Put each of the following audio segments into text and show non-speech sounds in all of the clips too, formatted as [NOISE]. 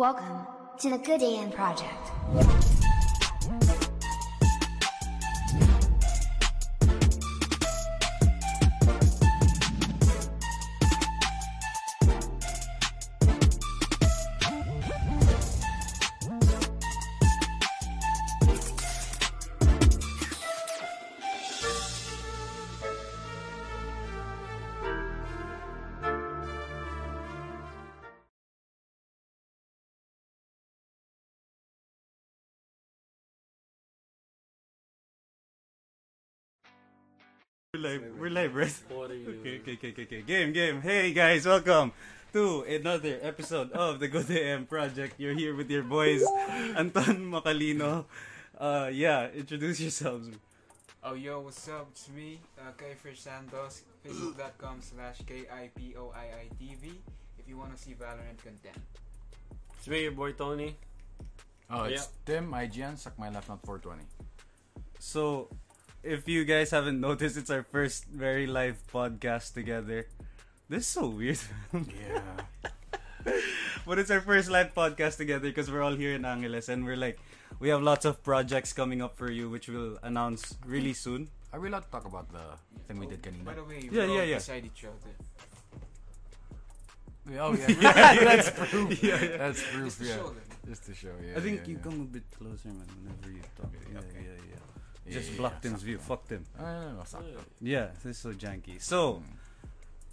Welcome to the Good AM Project. We're live. We're live, right? What are you Okay, okay, okay, okay, okay. Game, game. Hey guys, welcome to another episode of the Good AM Project. You're here with your boys, Anton Macalino. Uh, yeah, introduce yourselves. Oh yo, what's up? It's me, uh, Kaifer Santos, facebook.com slash K-I-P-O-I-I-T-V if you wanna see Valorant content. It's me, your boy Tony. Oh, it's Yeah. Tim, IGN, suck my left, not 420. So, if you guys haven't noticed, it's our first very live podcast together. This is so weird. Yeah. [LAUGHS] but it's our first live podcast together because we're all here in Angeles and we're like, we have lots of projects coming up for you, which we'll announce really soon. Are we allowed to talk about the thing we did By the way, Yeah, we're yeah, all yeah. beside each other. Oh, [LAUGHS] yeah. That's proof. Yeah, yeah. That's proof, Just to yeah. show them. Just to show, yeah. I think yeah, you yeah. come a bit closer, man, whenever you talk. Okay, yeah, okay. yeah, yeah. Yeah, Just yeah, block yeah, Tim's sakto. view. Fuck Tim. Ah. Yeah, this is so janky. So,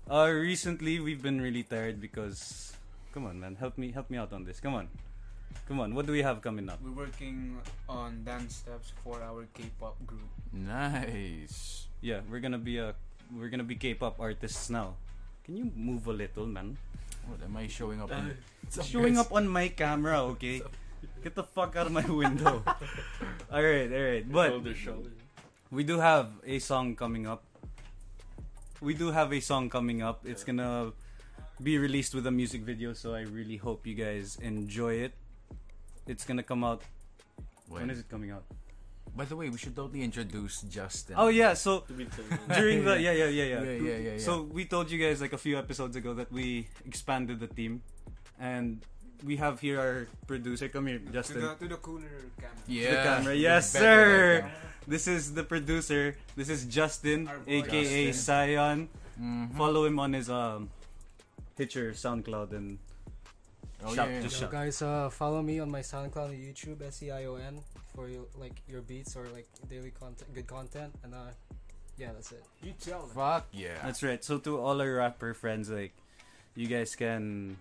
uh, recently we've been really tired because, come on, man, help me, help me out on this. Come on, come on. What do we have coming up? We're working on dance steps for our K-pop group. Nice. Yeah, we're gonna be a, we're gonna be K-pop artists now. Can you move a little, man? What, am I showing up? On... Showing up on my camera, okay? Get the fuck out of my window. [LAUGHS] all right, all right. But shoulder, shoulder. we do have a song coming up. We do have a song coming up. It's gonna be released with a music video, so I really hope you guys enjoy it. It's gonna come out. when is it coming out? By the way, we should totally introduce Justin. Oh yeah, so To be told. [LAUGHS] during the yeah yeah yeah yeah. Yeah, yeah, yeah, yeah. So we told you guys like a few episodes ago that we expanded the team, and we have here our producer. Come here, To Justin. the, to the cooler camera. Yeah. the camera. Yes, better sir. camera. This is the producer. This is Justin, aka Justin. Sion. Mhm. Follow him on his um, Hitcher, SoundCloud, and Oh, Shop, yeah, yeah. just Yo, shop. guys, uh, follow me on my SoundCloud and YouTube, S E I O N, for your, like your beats or like daily content, good content, and uh, yeah, that's it. You tell them. Fuck yeah. that's right. So to all our rapper friends, like, you guys can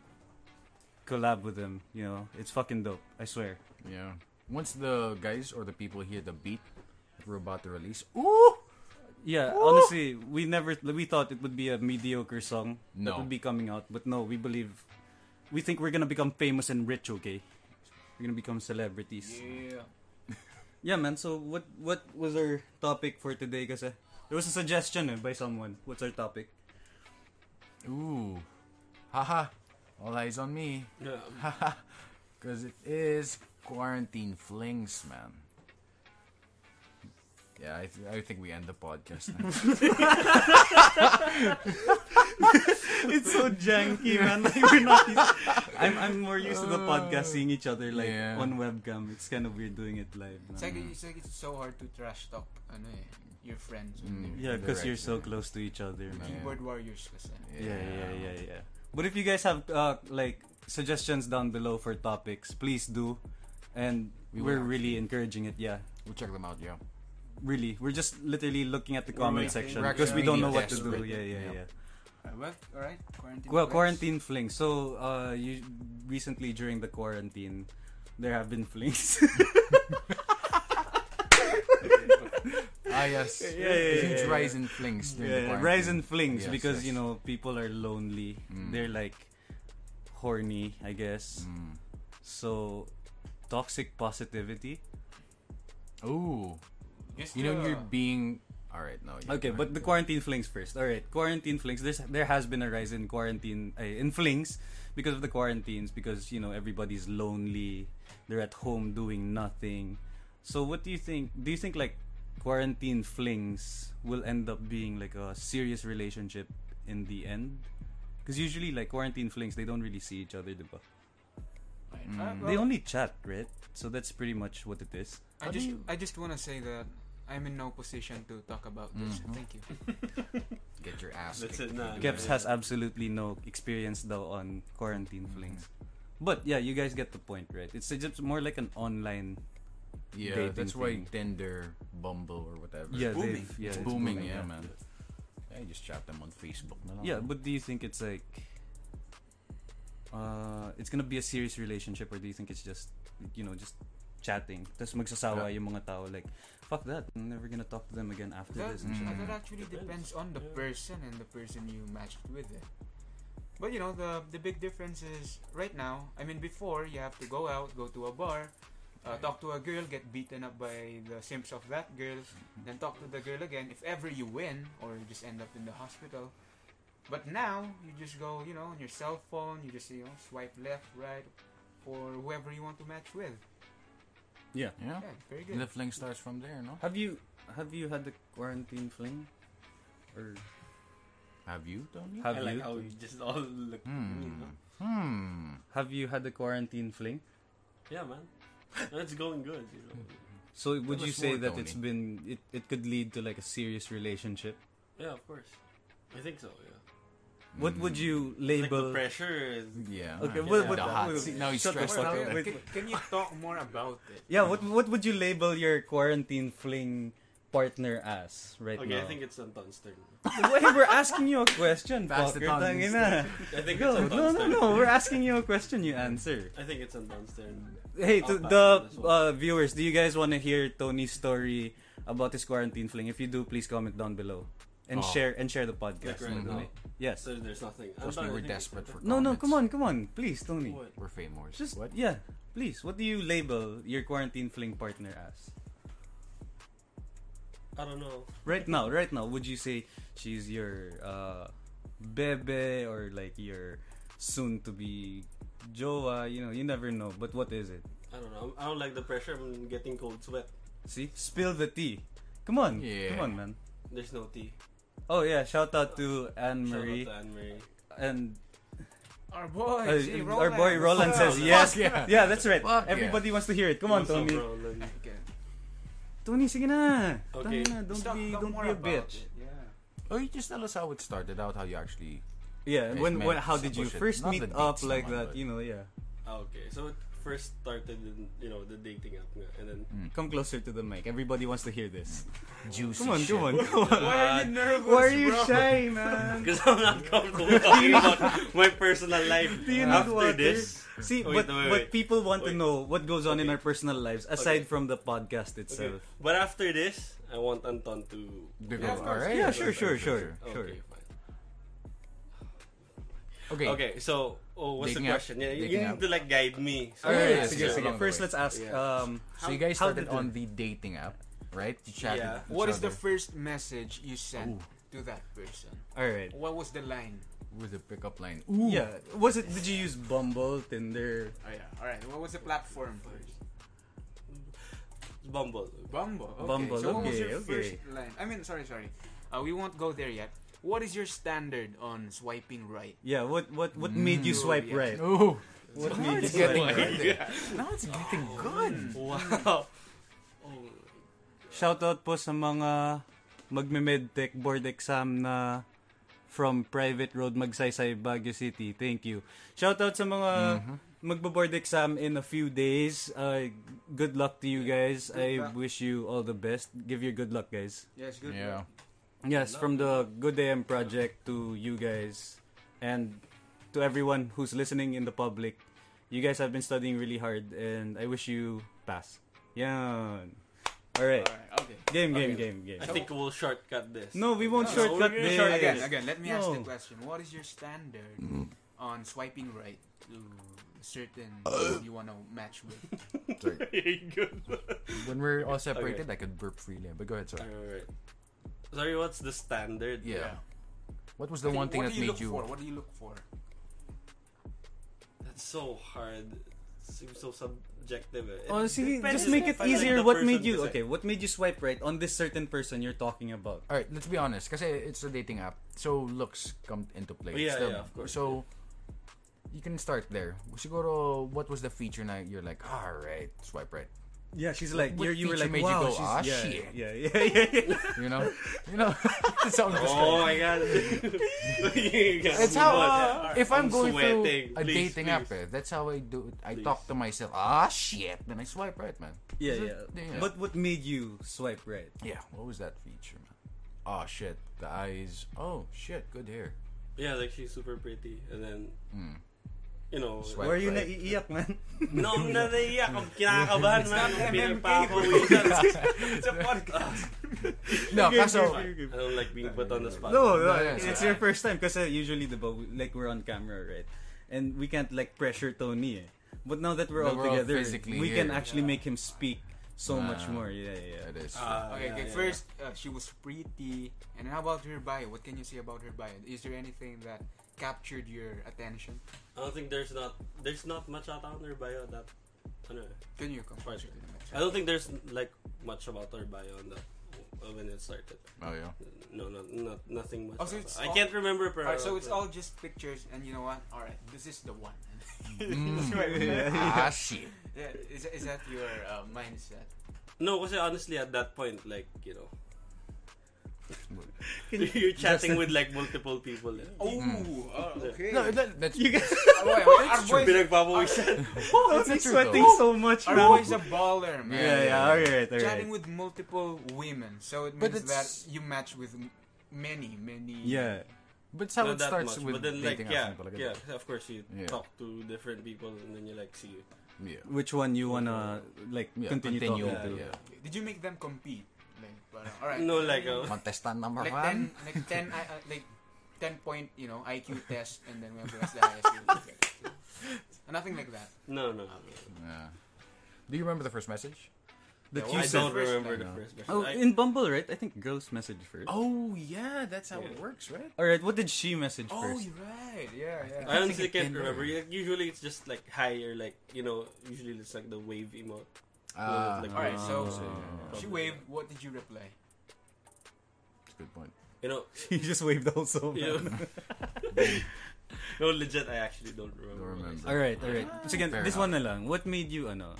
collab with him. You know, it's fucking dope. I swear. Yeah. Once the guys or the people hear the beat that we're about to release, ooh! Yeah, honestly, we never we thought it would be a mediocre song that would be coming out, but no, we believe we think we're gonna become famous and rich. Okay, we're gonna become celebrities. Yeah. [LAUGHS] Yeah, man. So what what was our topic for today? Kasi there was a suggestion eh, by someone. What's our topic? Ooh. Haha. All eyes on me. Yeah. [LAUGHS] Because it is quarantine flings, man. Yeah, I, th- I think we end the podcast now. [LAUGHS] it's so janky, man. Like we're not. Used, I'm I'm more used to the podcast seeing each other like Yeah. on webcam. It's kind of weird doing it live. It's like, it's like it's so hard to trash talk ano eh, your friends when Mm. they're Yeah, because you're so close to each other. Man. keyboard warriors kasi. Yeah, yeah, yeah, yeah. But if you guys have uh, like suggestions down below for topics, please do. And We we are will really encouraging it. Yeah, We'll check them out, yeah. really. We're just literally looking at the comment waiting. section because we don't know what to do. Yeah, yeah, Yeah. yeah. Well, alright. Quarantine. Well, flex. quarantine flings. So, uh, you recently during the quarantine, there have been flings. [LAUGHS] Ah, yes. [LAUGHS] Yeah, yeah, yeah, Huge yeah, rise yeah. in flings during yeah, quarantine. rise and flings Yes, because yes. you know people are lonely. Mm. They're like horny, I guess. Mm. So, toxic positivity. Ooh. Just You know, you're being. Alright, no. you Okay, but the quarantine flings first. All right, quarantine flings. There's there has been a rise in quarantine uh, in flings because of the quarantines because you know everybody's lonely. They're at home doing nothing. So what do you think? Do you think like quarantine flings will end up being like a serious relationship in the end? Because usually like quarantine flings, they don't really see each other, diba? I Mm. Uh, They only chat, right? So that's pretty much what it is. I How just you- I just want to say that I'm in no position to talk about this. Mhm. Thank you. [LAUGHS] Get your ass. That's it, nah, if Keps that. has absolutely no experience though on quarantine flings. But yeah, you guys get the point, right? It's just more like an online. Yeah, dating that's why thing. Tinder, Bumble, or whatever. Yeah, booming. they've- yeah, it's, it's booming, booming, yeah, yeah. man. Yeah, you just chat them on Facebook. Na. Yeah, but do you think it's like uh it's gonna be a serious relationship or do you think it's just you know just chatting tapos magsasawa yung mga tao like fuck that I'm never gonna talk to them again after That, this and Mm. that actually depends on the Yeah. person and the person you matched with. It. But you know the the big difference is right now. I mean, before you have to go out, go to a bar, uh, talk to a girl, get beaten up by the simps of that girl, then talk to the girl again. If ever you win, or you just end up in the hospital. But now you just go, you know, on your cell phone. You just you know swipe left, right, for whoever you want to match with. yeah Yeah. Yeah, very And good. the fling starts from there, no? have you have you had the quarantine fling or Have you, Tony? have I like you how you just all look at me, Hmm. no? Hmm. have you had the quarantine fling Yeah, man. It's going good, you know. so would you say more, that Tony. it's been it, it could lead to like a serious relationship Yeah, of course. I think so, yeah. what mm. would you Like the label pressure is... Yeah. Okay, Yeah. what, what, The hot seat. Now he's shut stressed fuck out. up. Can, Wait, can, can you talk more about it? Yeah, what what would you label your quarantine fling partner as right Okay, now? I think it's Anton's turn. [LAUGHS] Wait, we're asking you a question, Pass it fucker. on, I think Go. it's Anton's No, no, no. We're asking you a question. You answer. I think it's Anton's turn. Hey, to the on this one. uh, viewers, do you guys want to hear Tony's story about his quarantine fling? If you do, please comment down below and Oh. share and share the podcast. Like right by the now? way. Yes. So there's nothing. Trust Anton, me, I we're think it's desperate your for No, no. Come on, come on, please, Tony. What? We're famous. Just what? yeah, please. What do you label your quarantine fling partner as? I don't know. Right now, right now, would you say she's your uh, bebe or like your soon to be jowa? You know, you never know. But what is it? I don't know. I don't like the pressure. I'm getting cold sweat. See, spill the tea. Come on, Yeah. come on, man. There's no tea. Oh yeah, shout out to Anne Marie. Shout Marie out to Anne-Marie. and Our boy, uh, see, our boy Roland What's says up? yes. Yeah. Yeah, that's right. Fuck yeah. Everybody wants to hear it. Come on, What's Tony. Roland? Okay. Tony, sige na. Okay. Tangina, don't Talk- be, talk don't be a bitch. it, Yeah. Oh, you just tell us how it started out, how you actually. Yeah, when, when how did you first meet up like that? You know, yeah. Ah, okay. So it first started in, you know, the dating app nga. And then... Come closer to the mic. Everybody wants to hear this. Juicy Come on, shit. come on, [LAUGHS] come on. Why are you nervous, Why are you bro? shy, [LAUGHS] man? Because I'm not comfortable [LAUGHS] talking about my personal life Do you need after water? this. See, Wait, but wait, but wait. people want to Wait. know what goes on in Okay. our personal lives aside Okay. from the podcast Okay. itself. But after this, I want Anton to... Yeah, of course. alright? Yeah, sure, sure, sure, Okay, sure. fine. Okay. Okay, so oh, what's Dating the app. question? Yeah, you Dating need app. to like guide me. So Alright, yeah, sige, yeah, sige. First, let's ask. Yeah. Um, So you guys how started on the dating app, right? You chatted. Yeah. each What is the first message you sent Ooh. to that person? all right. What was the line? with the pickup line? Yeah. Was it? Did you use Bumble, Tinder? Oh yeah. All right. What was the platform first? Bumble. Bumble. Okay. Bumble, So what was your okay. first line? I mean, sorry, sorry. Uh, we won't go there yet. What is your standard on swiping right? Yeah. What what what made you Mm. swipe Yeah. right? Oh, What now made you it's swipe getting right? good. Now it's getting good. Wow. [LAUGHS] Shoutout po sa mga magme-medtech board exam na from Private Road Magsaysay, Baguio City. Thank you. Shoutout sa mga magbo-board exam in a few days. Uh, good luck to you guys. I luck. wish you all the best. Give your good luck, guys. Yes, good. Yeah. Yes, from the Good AM project to you guys and to everyone who's listening in the public. You guys have been studying really hard and I wish you pass. Yeah. All right. All right. Okay. Game, game, Okay. game, game. I think we'll shortcut this. No, we won't No, shortcut we're this. short- Again, again. Let me ask No. the question. What is your standard mm-hmm. on swiping right to certain [LAUGHS] you want to match with? Sorry. [LAUGHS] Very good. When we're all separated, I could burp freely. But go ahead, sir. Alright. Sorry, what's the standard? Yeah. What was the Okay, one thing what that do you made look you? for? What do you look for? That's so hard. Seems so subjective. Eh. Oh, It see, depends just make it if I like easier. the What person made you kasi- okay? What made you swipe right on this certain person you're talking about? All right, let's be honest. Kasi it's a dating app, so looks come into play. Oh, yeah, It's the- yeah, of course, So, you can start there. Siguro, what was the feature na you're like, all right, swipe right. Yeah, she's like, What you're, were like, made you go, she's, "Ah, yeah, shit." yeah, yeah, [LAUGHS] yeah, yeah. You know, you know. [LAUGHS] [LAUGHS] That's how I'm Oh my god. You gotta That's move how. Uh, if I'm, I'm going sweating. through a Please, dating please. app, eh, that's how I do. it. I Please. talk to myself. Ah, shit. Then I swipe right, man. yeah, Is it- yeah. yeah. But what made you swipe right? Yeah. What was that feature, man? Oh shit. The eyes. Oh shit. Good hair. Yeah, like she's super pretty, and then Mm. You know. Swipe Why are you right. naiiyak, man? [LAUGHS] No, I'm naiiyak. I'm [LAUGHS] kinakabahan, man. not I'm MMK, pinagpapawisan. it's a podcast. No, kaso. I don't like being put on the spot. No, no, No, yeah, it's your first time because usually the like we're on camera, right? And we can't like pressure Tony. Eh. But now that we're No, all we're all together, physically we can here. actually make him speak so Nah. much more. Yeah, yeah. That is. Ah, Okay, yeah, okay. yeah. First, uh, she was pretty. And how about her bio? What can you say about her bio? Is there anything that captured your attention? I don't think there's not there's not much out on her bio that. Ano, eh. Can you come Right. closer to the mic? I don't think there's like much about her bio on that uh, when it started. oh yeah. No, no, not nothing much. Oh, so it's that. I all- can't remember. Per, Alright, so it's all just pictures, and you know what? Alright, this is the one. Mm. [LAUGHS] ah shit. Yeah, is, is that your uh, mindset? No, kasi honestly at that point, like you know, you're chatting with like multiple people. Eh. Oh, uh, okay. No, that, that's. You guys Oh, wait, wait, our boy's, Pinagpapawisan. That's Tony's true, sweating though. so much our now. boy's a baller, man. Yeah, yeah. Alright, Chatting alright. with multiple women, so it means that you match with many, many. Yeah. But it's how Not it that starts much, with but then like dating yeah, apps talaga. yeah. Of course, you Yeah. talk to different people and then you like see. Yeah. Which one you wanna like Yeah, continue, continue, talking to? yeah. Did you make them compete? Like, parang, alright. No, like uh, Contestant number like one. ten, like ten, I- uh, like ten point, you know, IQ test, and then whoever has the highest. will get. [LAUGHS] Nothing like that. no, no. Yeah. Do you remember the first message? That Yeah, you I don't remember the first message. Oh, I, in Bumble, right? I think girls message first. Oh yeah, that's how Yeah. it works, right? Alright, what did she message Oh, first? you're right. Yeah, yeah. I honestly think it can't remember. usually it's just like hi or like you know. Usually it's like the wave emote. Ah, like, Alright, so Oh. she waved. What did you reply? That's a good point. You know, [LAUGHS] She just waved also. you know. [LAUGHS] no, legit. I actually don't remember. Don't remember. Alright, alright. Sige, Fair this enough. one na lang. What made you, ano?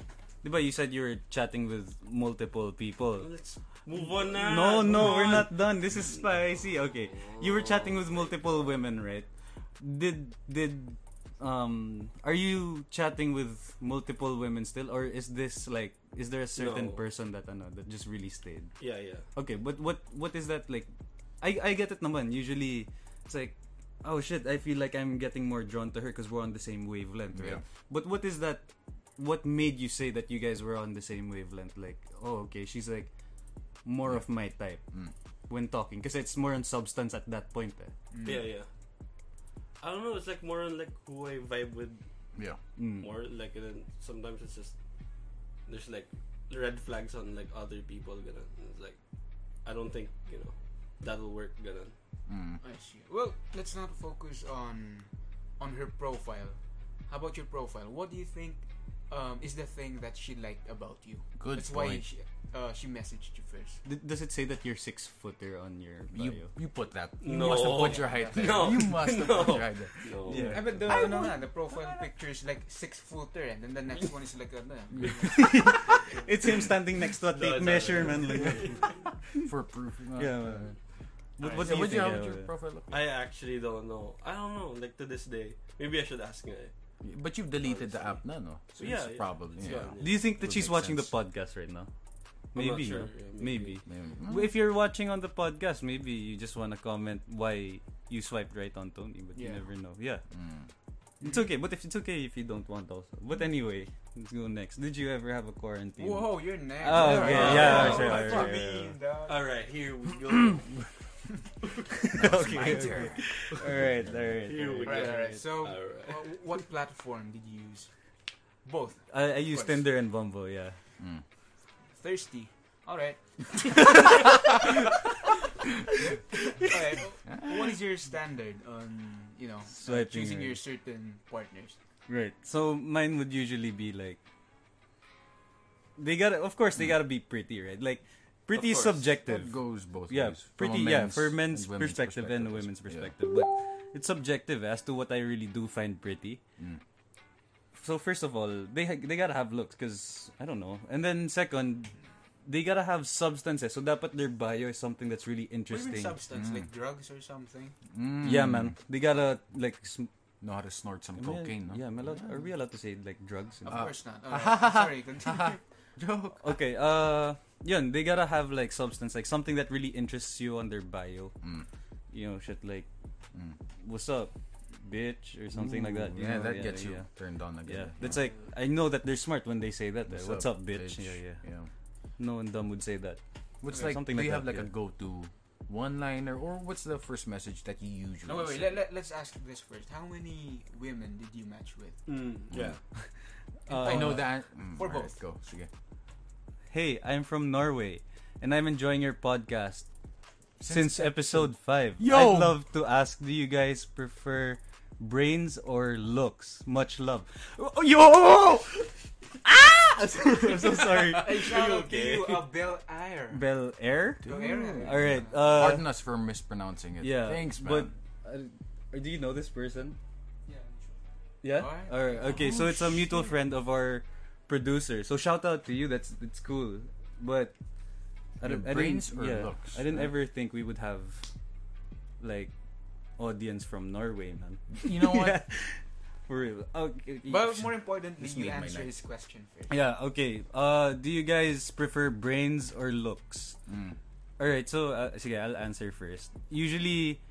Di ba you said you were chatting with multiple people? Let's move on na. No, Move no, we're on. not done. This is spicy. Okay. You were chatting with multiple women, right? Did, did, um, are you chatting with multiple women still? Or is this like, is there a certain No. person that, ano, that just really stayed? Yeah, yeah. Okay, but what, what is that like? I, I get it naman. Usually, it's like, oh shit, I feel like I'm getting more drawn to her because we're on the same wavelength, right? Yeah. But what is that? What made you say that you guys were on the same wavelength? Like, oh, okay, she's like more of my type Mm. when talking because it's more on substance at that point. Eh. Yeah, yeah. I don't know. It's like more on like who I vibe with Yeah. Mm. more. Like and then sometimes it's just there's like red flags on like other people. Ganun. It's like I don't think you know that'll work. Ganun. Mm. I see. Well, let's not focus on on her profile. How about your profile? What do you think um, is the thing that she liked about you? Good That's why point. she, uh, she messaged you first. D- does it say that you're six footer on your bio? You you put that. You No. must have put your height there. No. You must have No. put your height there. No. Yeah. I bet the, ano nga, the profile picture is like six footer, and then the next one is like ano. [LAUGHS] [LAUGHS] it's him standing next to a tape it's measure, man. Like, [LAUGHS] For proof. you know. yeah. Man. What, what Yeah, do you what do you think? have your profile look like? I actually don't know. I don't know. Like to this day, maybe I should ask nga. eh. But you've deleted the app no? no? So Yeah, it's yeah. probably. It's Yeah. gone, Do you think that Would she's watching sense. the podcast right now? I'm not Maybe. sure. Yeah, maybe. maybe. Maybe. If you're watching on the podcast, maybe you just want to comment why you swiped right on Tony, but you never know. Yeah. Mm. It's okay, but if it's okay if you don't want also. But anyway, let's go next. Did you ever have a quarantine? Whoa, you're next. Oh, okay. Yeah, Yeah, sure, What sure, you sure. mean, dog? All right, here we go. [LAUGHS] okay. my okay. turn. alright, alright. Here we go. Alright, alright. So, Alright. uh, what platform did you use? Both. I, I use Tinder and Bumble, yeah. Mm. Thirsty. Alright. [LAUGHS] Alright. What is your standard on, you know, uh, Swiping, choosing right. your certain partners? Right. So mine would usually be like they gotta of course they gotta be pretty, right? Like pretty is subjective. That goes both yeah, ways. From pretty yeah, for men's and women's perspective and a perspective. women's Yeah. perspective. But it's subjective as to what I really do find pretty. Mm. So first of all, they ha- they gotta have looks, cause I don't know. And then second, they gotta have substances. So that, dapat their bio is something that's really What do you interesting. mean substance? Mm. Like drugs or something? Mm. Yeah, man. They gotta like. Sm- Know how to snort some am I- cocaine, no? Yeah, am I allowed, are we allowed to say like drugs? Of Uh, course not. [LAUGHS] Alright, sorry, continue. [LAUGHS] Joke. Okay, uh, yun, they gotta have like substance, like something that really interests you on their bio. Mm. You know, shit like, Mm. what's up, bitch, or something like that. you Yeah, know? that gets you Yeah, turned on again. yeah. that's like, I know that they're smart when they say that. eh. What's, up, bitch? Yeah, yeah. Yeah. No one dumb would say that. What's like? something do like you have that, like a go-to one-liner, or what's the first message that you usually? No, wait, wait. Let, let, let's ask this first. How many women did you match with? Mm, yeah. [LAUGHS] Uh, I know that. Mm, For alright, both. Go. Sige. Hey, I'm from Norway, and I'm enjoying your podcast since, episode five. Yo! I'd love to ask: Do you guys prefer brains or looks? Much love. Oh, yo! ah! [LAUGHS] I'm so sorry. [LAUGHS] Hey, shout out to okay? you, uh, Bel Air. Bel Air. Bel Air. All right. Uh, Pardon us for mispronouncing it. yeah. Thanks, But man. uh, do you know this person? Yeah. Yeah. Alright. All right. Okay. so Oh, it's a mutual shit. friend of our producer. So shout out to you. That's that's cool. But I, don't, I brains didn't, or yeah, looks? I didn't Right. ever think we would have like audience from Norway, man. you know what? [LAUGHS] Yeah. For real. Okay. But more importantly, This you made my answer night. his question first. yeah. Okay. Uh, do you guys prefer brains or looks? Mm. All right. So, uh, sige, I'll answer first. Usually,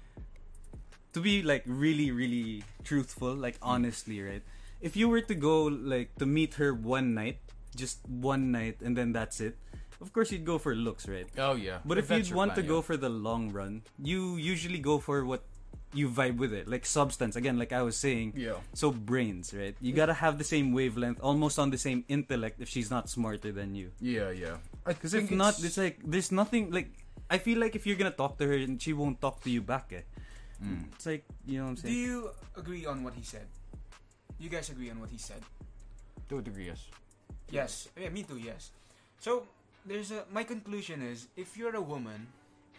to be like really, really truthful, like honestly, right? If you were to go like to meet her one night, just one night, and then that's it. Of course, you'd go for looks, right? Oh yeah. But if that's you'd your want to plan, go for the long run, you usually go for what you vibe with it, like substance. Again, like I was saying, yeah. so brains, right? You gotta have the same wavelength, almost on the same intellect. If she's not smarter than you, Yeah, yeah. Because if think not, it's like there's nothing. Like I feel like if you're gonna talk to her and she won't talk to you back, eh? Mm. It's like you know what I'm saying. Do you agree on what he said? You guys agree on what he said? to a degree, yes. Yes. Yeah, me too. Yes. So there's a. My conclusion is, if you're a woman,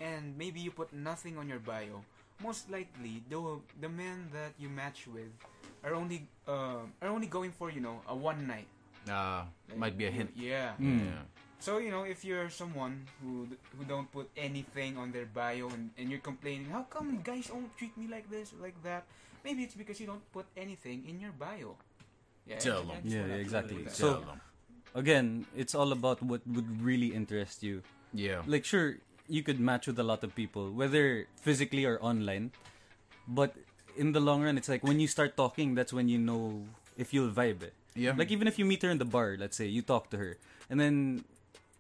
and maybe you put nothing on your bio, most likely the the men that you match with are only uh, are only going for you know a one night. Uh, Like, might be a hint. Yeah. Mm. Yeah. So you know, if you're someone who who don't put anything on their bio and, and you're complaining, how come guys don't treat me like this like that? Maybe it's because you don't put anything in your bio. Yeah, Tell I- I them. Yeah, yeah, exactly. put. So- them. Again, it's all about what would really interest you. yeah. Like sure, you could match with a lot of people, whether physically or online, but in the long run, it's like when you start talking, that's when you know if you'll vibe. Eh. yeah. Like even if you meet her in the bar, let's say you talk to her, and then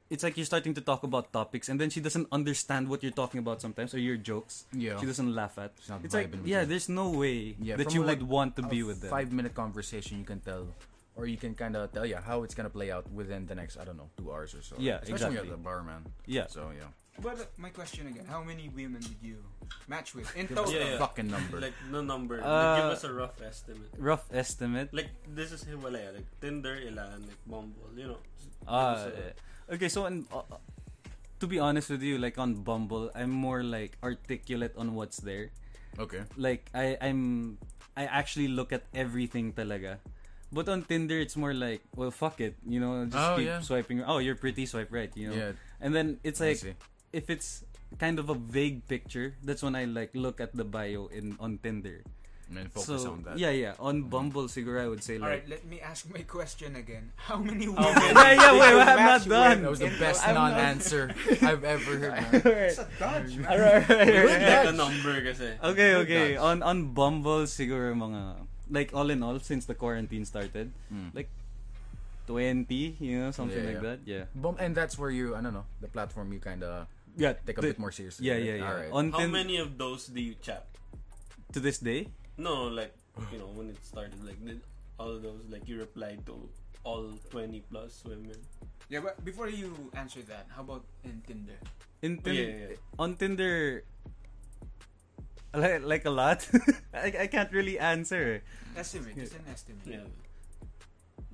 it's like you're starting to talk about topics, and then she doesn't understand what you're talking about sometimes, or your jokes. yeah. She doesn't laugh at. It's like yeah, you. there's no way Yeah, that you like would want to be with them. Five minute conversation, you can tell, or you can kind of tell, yeah, how it's gonna play out within the next, I don't know, two hours or so. Yeah, Especially exactly. at the bar, man. Yeah. So yeah. But uh, my question again: How many women did you match with in Give us total? Yeah, yeah. fucking number. Like no number. Uh, like, give us a rough estimate. Rough estimate. Like this is hiwalaya. Like Tinder, ilan, like Bumble. You know. Ah, Give us a- yeah. okay. So, on, uh, uh, to be honest with you, like on Bumble, I'm more like articulate on what's there. okay. Like I, I'm, I actually look at everything talaga. But on Tinder, it's more like, well, fuck it, you know, just Oh, keep yeah. swiping. Oh, you're pretty, swipe right, you know. Yeah. And then it's I like, see. If it's kind of a vague picture, that's when I like look at the bio in on Tinder. And focus so on that. yeah, yeah. On Bumble, siguro I would say like. All right, like. let me ask my question again. How many women? Okay. Yeah, yeah, did wait, I'm not done. That was the in best total? non-answer [LAUGHS] I've ever heard. man. It's a dodge, [LAUGHS] man. Like number kasi. Okay, okay. dodge. On on Bumble siguro mga like all in all since the quarantine started, Mm. like 20, you know, something Yeah, like that. Yeah. Bum- and that's where you, I don't know, the platform you kind of Yeah, take a the- bit more seriously. Yeah, yeah, yeah. Alright. On How Tin- many of those do you chat? to this day? No, like you know when it started, like did all of those like you replied to all twenty plus women. Yeah, but before you answer that, how about in Tinder? In Oh, Tin- yeah, yeah, yeah. on Tinder [LAUGHS] like, like a lot. [LAUGHS] I, I can't really answer. Estimate, just an estimate. Yeah.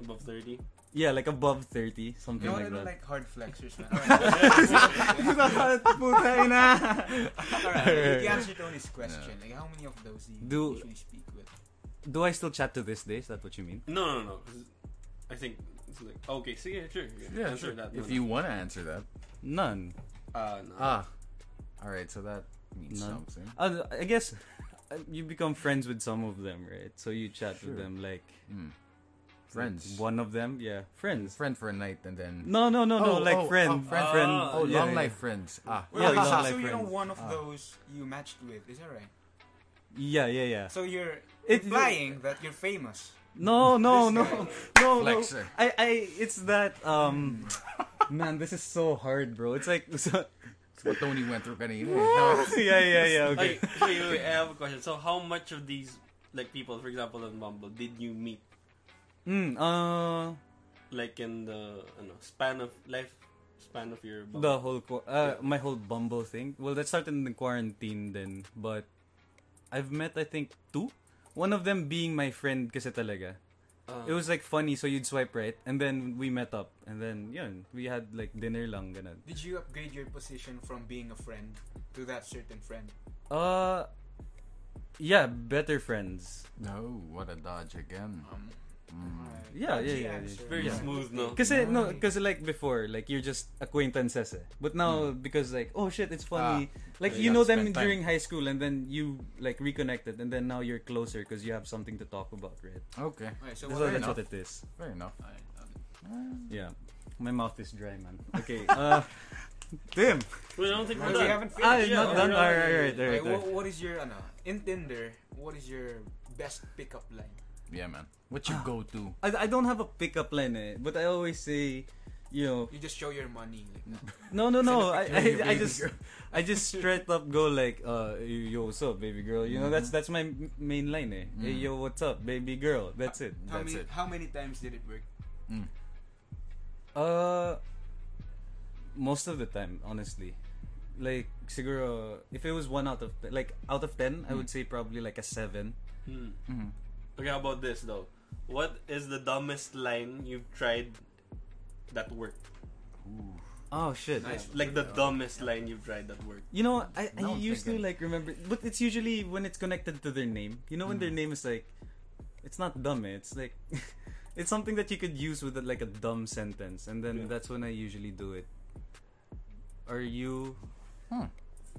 Above thirty. Yeah, like above 30, You something know what? I like don't that. like hard flexors, man. Puta [LAUGHS] ina. Alright, you answer Tony's question. Like, how many of those do you Do- usually speak with? Do I still chat to this day? Is that what you mean? No, no, no. 'cause I think it's like okay. So yeah, sure. Yeah, answer sure. that. If no, you want to answer that. None. uh, no. Ah. All right. So that means None. something. Uh, I guess uh, you become friends with some of them, right? So you chat with them like Mm. Friends. One of them, yeah, friends. Friend for a night and then. No, no, no, no, Oh, like oh, friend, oh, friend, ah, friend. Oh, yeah, long yeah. life friends. Ah. Yeah, so, long so life you know friends. one of Ah. those you matched with, is that right? Yeah, yeah, yeah. So you're It- implying that you're famous. No, no, This no, no, no. Flexer. I, I, it's that. Um, man, this is so hard, bro. It's like, [LAUGHS] so, It's what Tony went through kanina. No. [LAUGHS] yeah, yeah, yeah. Okay. [LAUGHS] Okay, wait, wait, wait, I have a question. So, how much of these, like people, for example, on Bumble, did you meet, Mm, uh, like in the ano, span of life, span of your Bumble? the whole, qu- uh, my whole Bumble thing. Well, that started in the quarantine then, but I've met I think two. One of them being my friend kasi talaga. Uh, It was like funny, so you'd swipe right, and then we met up, and then yun, we had like dinner lang ganun. Did you upgrade your position from being a friend to that certain friend? Uh, yeah, better friends. No, what a dodge again. Um, Mm. Yeah, yeah, yeah, answer. very Yeah. smooth, no? Kasi no, Nice. kasi like before, like you're just acquaintances eh. But now because like oh shit, it's funny. like you you know them spend time. during high school and then you like reconnected and then now you're closer because you have something to talk about, right? Okay, Alright, so That's, what what, are that's enough. what it is. fair enough. Alright, okay. Yeah. My mouth is dry, man. Okay. [LAUGHS] Uh Tim. Wait, I don't think we're we done. haven't Ah, finished. not done. Alright, yeah, alright, yeah. alright. Alright, what, what is your ano, in Tinder? What is your best pickup line? Yeah, man. What you go to? I, I don't have a pickup line eh, but I always say, you know, You just show your money like that. [LAUGHS] no, no, no. I, Send a picture of your I, I just. I just straight up go like, uh, yo, what's up, baby girl? You know, that's Mhm. that's my m- main line eh. Hey, Mm. yo, what's up, baby girl? That's it. How That's many it. how many times did it work? Mm. Uh, most of the time, honestly. Like, siguro, if it was one out of, like, out of ten, I Mm. would say probably like a seven. Hmm. Mhm. Okay, how about this though? What is the dumbest line you've tried that worked? Ooh. Oh, shit. Nice. Like the dumbest line you've tried that worked. You know, I, I Now I'm used to like remember, but it's usually when it's connected to their name. You know, when their Mm. name is like, it's not dumb. Eh? It's like, [LAUGHS] it's something that you could use with like a dumb sentence, and then Yeah. that's when I usually do it. Are you, Hmm.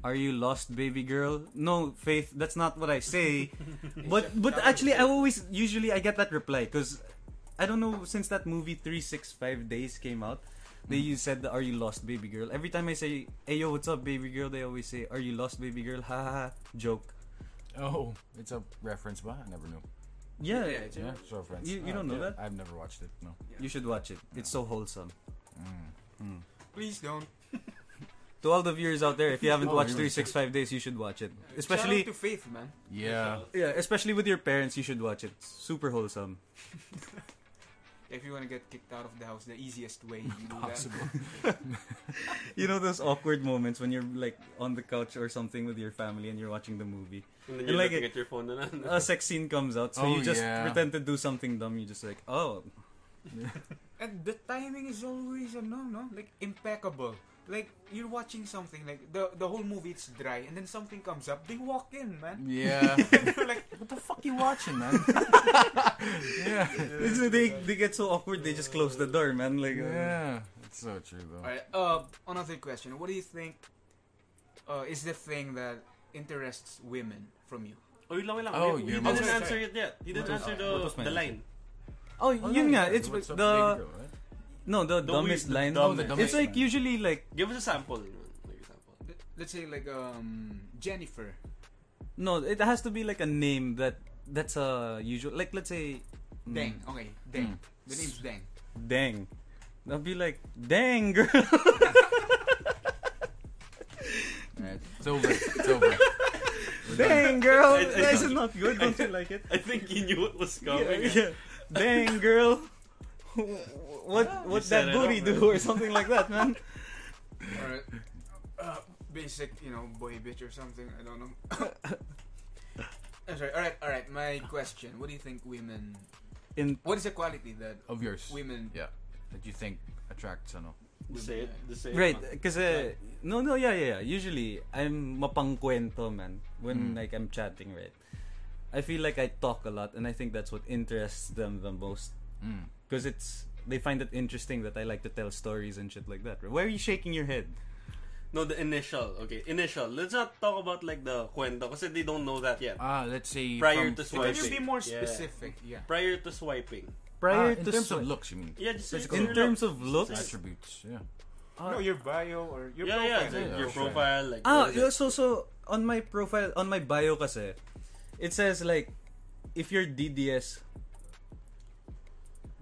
Are you lost, baby girl? No, Faith, that's not what I say. [LAUGHS] but but actually, I always usually I get that reply because I don't know since that movie Three Six Five Days came out. They Mm. you said, the, "Are you lost, baby girl?" Every time I say, "Hey yo, what's up, baby girl?" They always say, "Are you lost, baby girl?" Ha ha ha. Joke. Oh, it's a reference, but I never knew. Yeah, Yeah, it's a- Yeah, so reference. You- you don't know yeah. that? I've never watched it. No. you should watch it. It's so wholesome. Mm. Please don't. To all the viewers out there, if you [LAUGHS] haven't Oh, watched 365 Days, you should watch it. Shout Especially out to Faith, man. Yeah. yeah, especially with your parents, you should watch it. Super wholesome. [LAUGHS] If you want to get kicked out of the house, the easiest way you do Possible. [LAUGHS] You know those awkward moments when you're like on the couch or something with your family and you're watching the movie. And then You you're like looking at your phone na A sex scene comes out, so Oh, you just yeah. pretend to do something dumb. You just like, oh, that. And the timing is always uh, no, no, like impeccable. Like you're watching something like the the whole movie it's dry, and then something comes up, they walk in, man. Yeah. [LAUGHS] They're like what the fuck you watching, man? [LAUGHS] yeah. It's- they they get so awkward. They just close the door, man. Like, uh, Yeah. It's so true, though. Alright, uh, another question. What do you think uh, is the thing that interests women from you? Oh, wait lang, lang. Oh, you, your you didn't answer it yet. You didn't answer the, the line. oh, Oh, yun nga. yeah. It's What's up, the baby girl, right? No the, The dumbest weird- the line. dumbest. The It's dumbest like line. usually like Give us a sample. Like a sample. Let- Let's say like um Jennifer. no. It has to be like a name that that's a usual. Like let's say, mm, Deng. Okay, Deng. Mm. The name's Deng. Dang. I'll be like, dang girl. [LAUGHS] Alright, It's over. It's over. We're done. dang girl. I- I- This is not good. Don't you like it? I think you knew what was Yeah, coming. yeah. Dang girl. What what that booty up, do or something like that, man. [LAUGHS] Alright. Uh, basic, you know, boy bitch or something. I don't know. [LAUGHS] I'm sorry. Alright, alright. My question. What do you think women. In What is the quality that Of yours. women Yeah. that you think attracts ano? The say it, the say it Right, because kasi no no yeah yeah yeah. Usually I'm mapangkwento man when Mm. like I'm chatting, right? I feel like I talk a lot and I think that's what interests them the most Mm. Because it's they find it interesting that I like to tell stories and shit like that. Why are you shaking your head? No, the initial. Okay, initial. Let's not talk about like the cuento because they don't know that yet. Ah, let's say Prior from- to Can you be more specific? Yeah. Prior to swiping. Prior Ah, in to terms of looks, you mean? Yeah, just Physical in terms look. of looks, Attributes, yeah. no, your bio or your yeah, profile. yeah, Yeah, your profile, like Ah, what is yeah, so so on my profile, on my bio kasi, it says like, if you're DDS,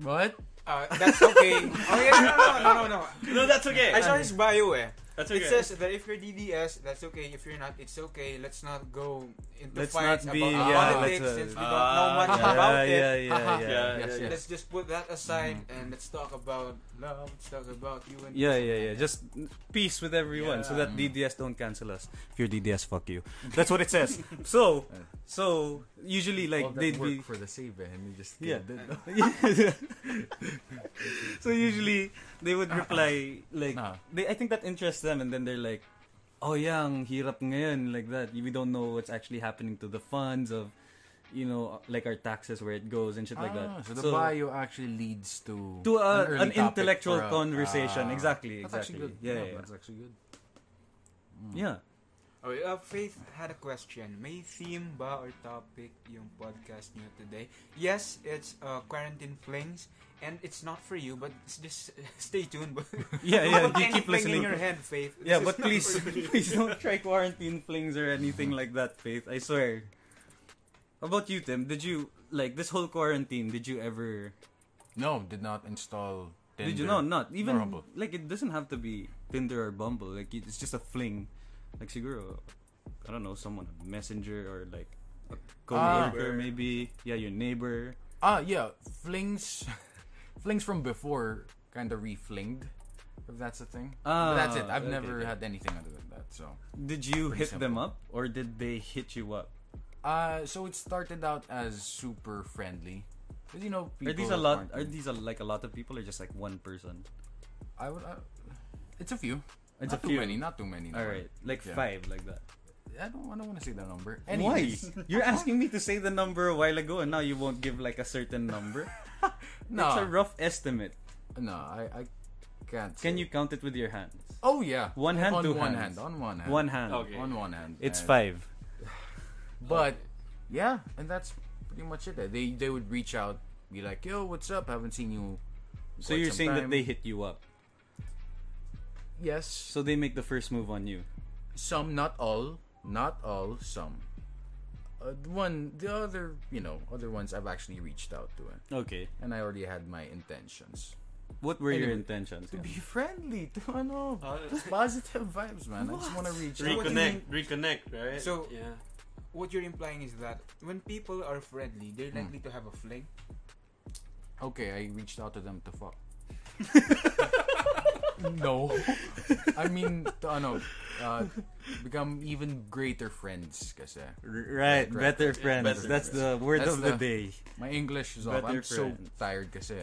What? Uh, that's okay. [LAUGHS] oh yeah, no, no, no, no, no. no, that's okay. I saw his bio eh. That's okay. It says that if you're DDS, that's okay. If you're not, it's okay. Let's not go into Let's fights not be- about yeah, politics let's, uh, since we don't know much Ah, about yeah, it. yeah, yeah, Haha. [LAUGHS] yeah, Yeah, yes, yeah. Let's just put that aside Mm-hmm. and let's talk about love. Let's talk about you and Yeah, yeah, yeah. Just peace with everyone, so that DDS don't cancel us. If you're DDS, fuck you. That's what it [LAUGHS] says. So, so usually like All they'd work be for the save eh, and you just Yeah. killed [LAUGHS] so usually they would reply like Nah. they I think that interests them and then they're like oh yeah ang hirap ngayon like that we don't know what's actually happening to the funds of you know like our taxes where it goes and shit like that Ah, so the bio actually leads to to a, early an, topic intellectual for a- conversation Ah, exactly That's actually exactly good. yeah, yeah, that's actually good. yeah. Oh, uh, Faith had a question. May theme ba or topic yung podcast niyo today? Yes, it's uh, quarantine flings, and it's not for you, but just [LAUGHS] stay tuned. [LAUGHS] Yeah, yeah, Don't you keep anything listening. in your head, Faith. Yeah, This but please, [LAUGHS] please don't try quarantine flings or anything like that, Faith. I swear. How about you, Tim? Did you like this whole quarantine? Did you ever? No, did not install. Tinder. Did you no, not even like it doesn't have to be Tinder or Bumble. Like it's just a fling. Like siguro, I don't know, someone a messenger or like a coworker maybe. Yeah, your neighbor. Ah, yeah, flings, [LAUGHS] flings from before kind of reflinged, if that's a thing. Ah, but that's it. I've okay, never okay. had anything other than that. So, Did you Pretty hit them up or did they hit you up? Uh, so it started out as super friendly. 'Cause, you know, Are these a lot? Are these a, like a lot of people or just like one person? I would. Uh, it's a few. It's not a too few. many. Not too many. All right, like Yeah. five, like that. I don't. I don't want to say the number. Why? [LAUGHS] You're asking me to say the number a while ago, and now you won't give like a certain number. [LAUGHS] no, It's a rough estimate. no. I, I can't. Can you count it with your hands? Oh yeah. One hand, on two one hands. hand. On one hand. One hand. Okay. On one hand. It's five. But yeah, and that's pretty much it. They they would reach out, be like, "Yo, what's up? I Haven't seen you." So you're some saying that they hit you up. Yes. So they make the first move on you. Some, not all, not all. Some. Uh, one, the other, you know, other ones I've actually reached out to, it, Okay. and I already had my intentions What were your intentions? to be friendly, [LAUGHS] to ano, positive vibes, man. I just want to reach out. reconnect, reconnect, right? So- yeah, What you're implying is that when people are friendly, they're Hmm. likely to have a fling. Okay, I reached out to them to fuck. [LAUGHS] no. I mean, to ano, uh, become even greater friends kasi. R- right, Right, better right. friends. Better That's friends. the word That's of the, the- day. My English is off. Better I'm so friends. tired kasi.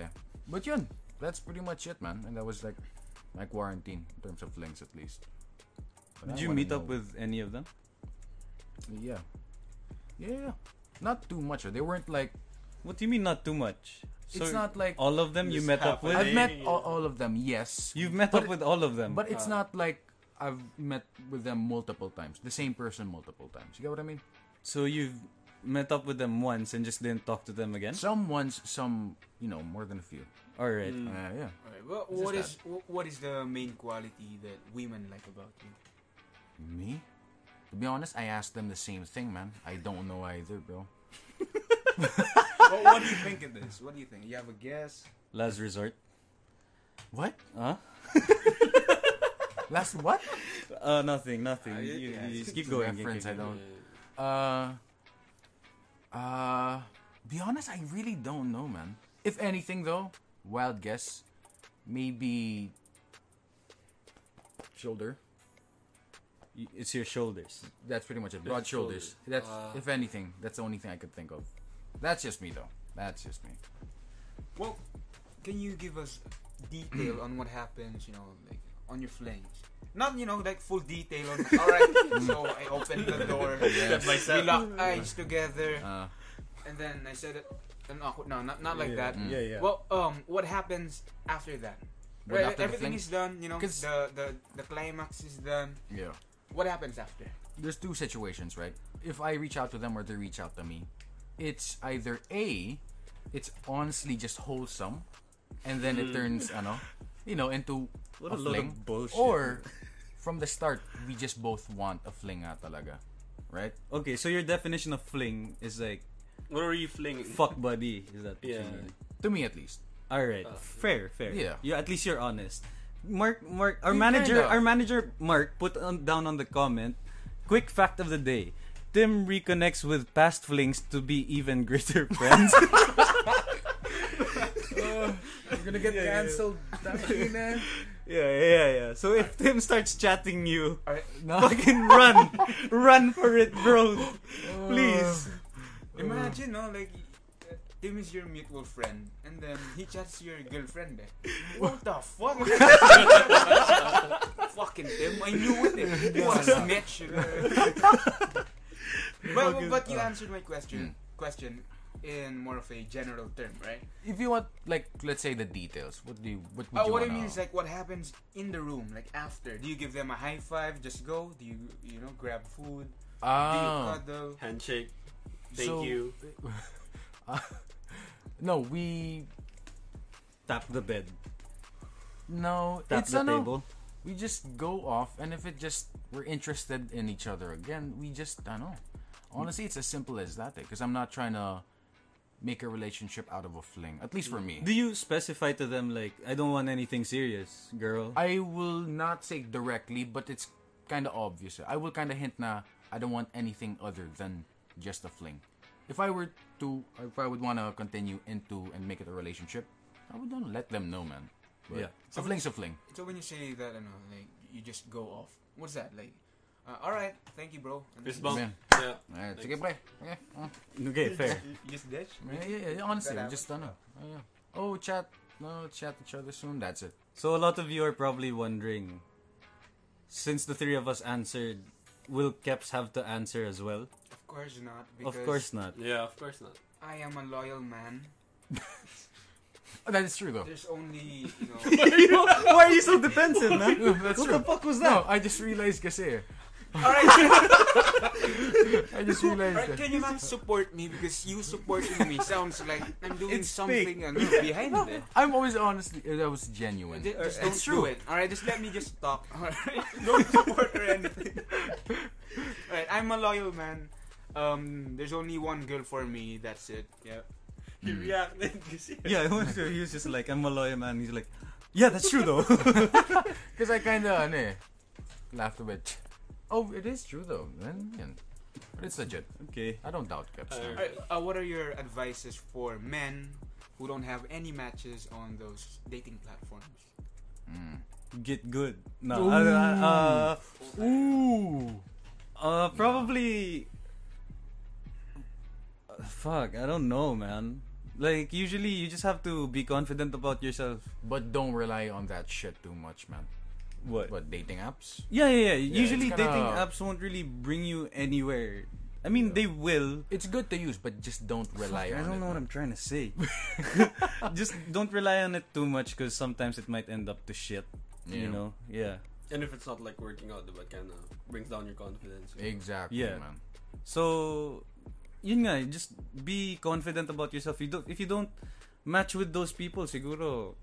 But yun, that's pretty much it, man. And that was like my quarantine in terms of flings at least. But I Did you wanna meet up with any of them? Yeah. Yeah, yeah. Not too much. They weren't like. What do you mean not too much? it's not like. all of them you met up with. I've met all, all of them, yes. You've met But up with all of them. But it's not like I've met with them multiple times. The same person multiple times. You get what I mean? so you've met up with them once and just didn't talk to them again. Some once, some, you know, more than a few. All right. Mm. Uh, yeah. Alright, well, It's what just is wh- what is the main quality that women like about you? Me? To be honest, I asked them the same thing, man. I don't know either, bro. what, what do you think of this? What do you think? You have a guess? Last resort. What? Huh? [LAUGHS] Last what? Uh, nothing, nothing. Uh, you, yeah, you just keep going. keep Reference, I don't. Uh, uh, be honest, I really don't know, man. If anything, though, wild guess, maybe shoulder. Y- It's your shoulders. That's pretty much it. Broad shoulders. shoulders. That's Uh, if anything, that's the only thing I could think of. That's just me, though. That's just me. Well, can you give us detail on what happens, you know, like on your flings. Not you know like full detail on. [LAUGHS] All right, so I opened the door. [LAUGHS] Yes. We locked eyes together, Uh, and then I said it. And awkward. No, not not like Yeah. that. Yeah, yeah. Well, um, what happens after that? What, Right, after everything is done. You know, the the the climax is done. yeah. What happens after? there's two situations, right? If I reach out to them or they reach out to me, it's either A, it's honestly just wholesome, and then it turns, ano, you know, into What a a load fling. of bullshit. Or, from the start, we just both want a fling nga talaga. Right? Okay, so your definition of fling is like What are you flinging? fuck buddy. Is that Yeah. To me, at least. All right, Uh, fair, fair. Yeah. yeah. At least you're honest. Mark, Mark, our You manager, kinda. our manager, Mark, put on, down on the comment. Quick fact of the day: Tim reconnects with past flings to be even greater [LAUGHS] friends. [LAUGHS] [LAUGHS] You're gonna get Yeah, yeah, yeah. cancelled. yeah, yeah, yeah. So if Tim starts chatting you, Alright, fucking run, run for it, bro. Please. imagine, no, like uh, Tim is your mutual friend, and then he chats your girlfriend. Eh. [LAUGHS] What the fuck? [LAUGHS] Fucking Tim, I knew it. [LAUGHS] Eh. What a snitch. but but you answered my question. Question in more of a general term, right? If you want, like, let's say the details, what do you, what would Uh, you what I wanna- mean is like what happens in the room, like after. Do you give them a high five? Just go? Do you you know grab food? Do you Ah. cuddle? Handshake. Thank So- you. No, we Tap the bed. no. Tap it's the ano, table. We just go off, and if it just we're interested in each other again, we just I don't know. Honestly, it's as simple as that. Eh, because I'm not trying to make a relationship out of a fling. At least for me. Do you specify to them like, I don't want anything serious, girl? I will not say directly, but it's kind of obvious. I will kind of hint na I don't want anything other than just a fling. If I were to, if I would want to continue into and make it a relationship, I would not let them know, man. But Yeah. a fling's a fling. So when you say that, you know, like you just go off. What's that like? Uh, all right, thank you, bro. And Fist bump. Man. Yeah. Alright, sige pre. Okay. uh. okay, fair. You just ditch. Yeah, yeah, yeah. Honestly, That just ano. Oh, yeah. Oh, chat. No, chat each other soon. That's it. So a lot of you are probably wondering, since the three of us answered, will Keps have to answer as well? Of course not. Of course not. Yeah, of course not. I am a loyal man. [LAUGHS] That is true though. There's only you [LAUGHS] know. Why are you so defensive, man? [LAUGHS] That's what true. the fuck was No, that? I just realized kasi. eh. all right, I just realized. all right, that. can you not support me because you supporting me sounds like I'm doing It's something ano, behind it. I'm always honestly. uh, That was genuine. Ju- Just It's don't do true. it. All right, just let me just talk. All right, don't support or anything. All right, I'm a loyal man. Um, there's only one girl for me. That's it. Yeah. He reacted kasi. [LAUGHS] Yeah, I was, he was just like, I'm a lawyer, man. He's like, yeah, that's true though. [LAUGHS] Because I kind of, ano eh, laughed a bit. Oh, it is true though. Man. Yan. But it's legit. okay. I don't doubt Keps. Uh. All right, uh, what are your advices for men who don't have any matches on those dating platforms? Mm. Get good. No. Uh, uh, Ooh. uh, probably. Fuck, I don't know, man. Like, usually you just have to be confident about yourself. But don't rely on that shit too much, man. What? What dating apps? Yeah, yeah, yeah. Usually kinda- dating apps won't really bring you anywhere. I mean, they will. It's good to use, but just don't rely Fuck, I don't it. know what man. I'm trying to say. [LAUGHS] [LAUGHS] just don't rely on it too much because sometimes it might end up to shit. You know? Yeah. And if it's not like working out, but kind of brings down your confidence. Exactly, Yeah. man. So, yun nga, just be confident about yourself. You don't, if you don't match with those people, siguro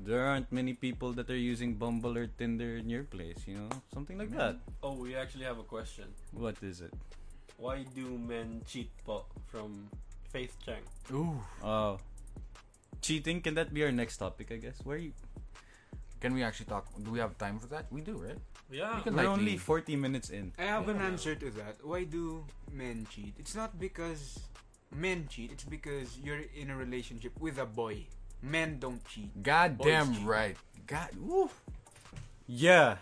there aren't many people that are using Bumble or Tinder in your place, you know? Something like that. Oh, we actually have a question. What is it? Why do men cheat po from Faith Chang? Ooh. Oh. Cheating, can that be our next topic, I guess? Where you Can we actually talk? Do we have time for that? We do, right? Yeah. We can We're lightly- only 40 minutes in. I have an answer to that. Why do men cheat? It's not because men cheat. It's because you're in a relationship with a boy. Men don't cheat. God Boys damn cheat. right. God. Woo. Yeah.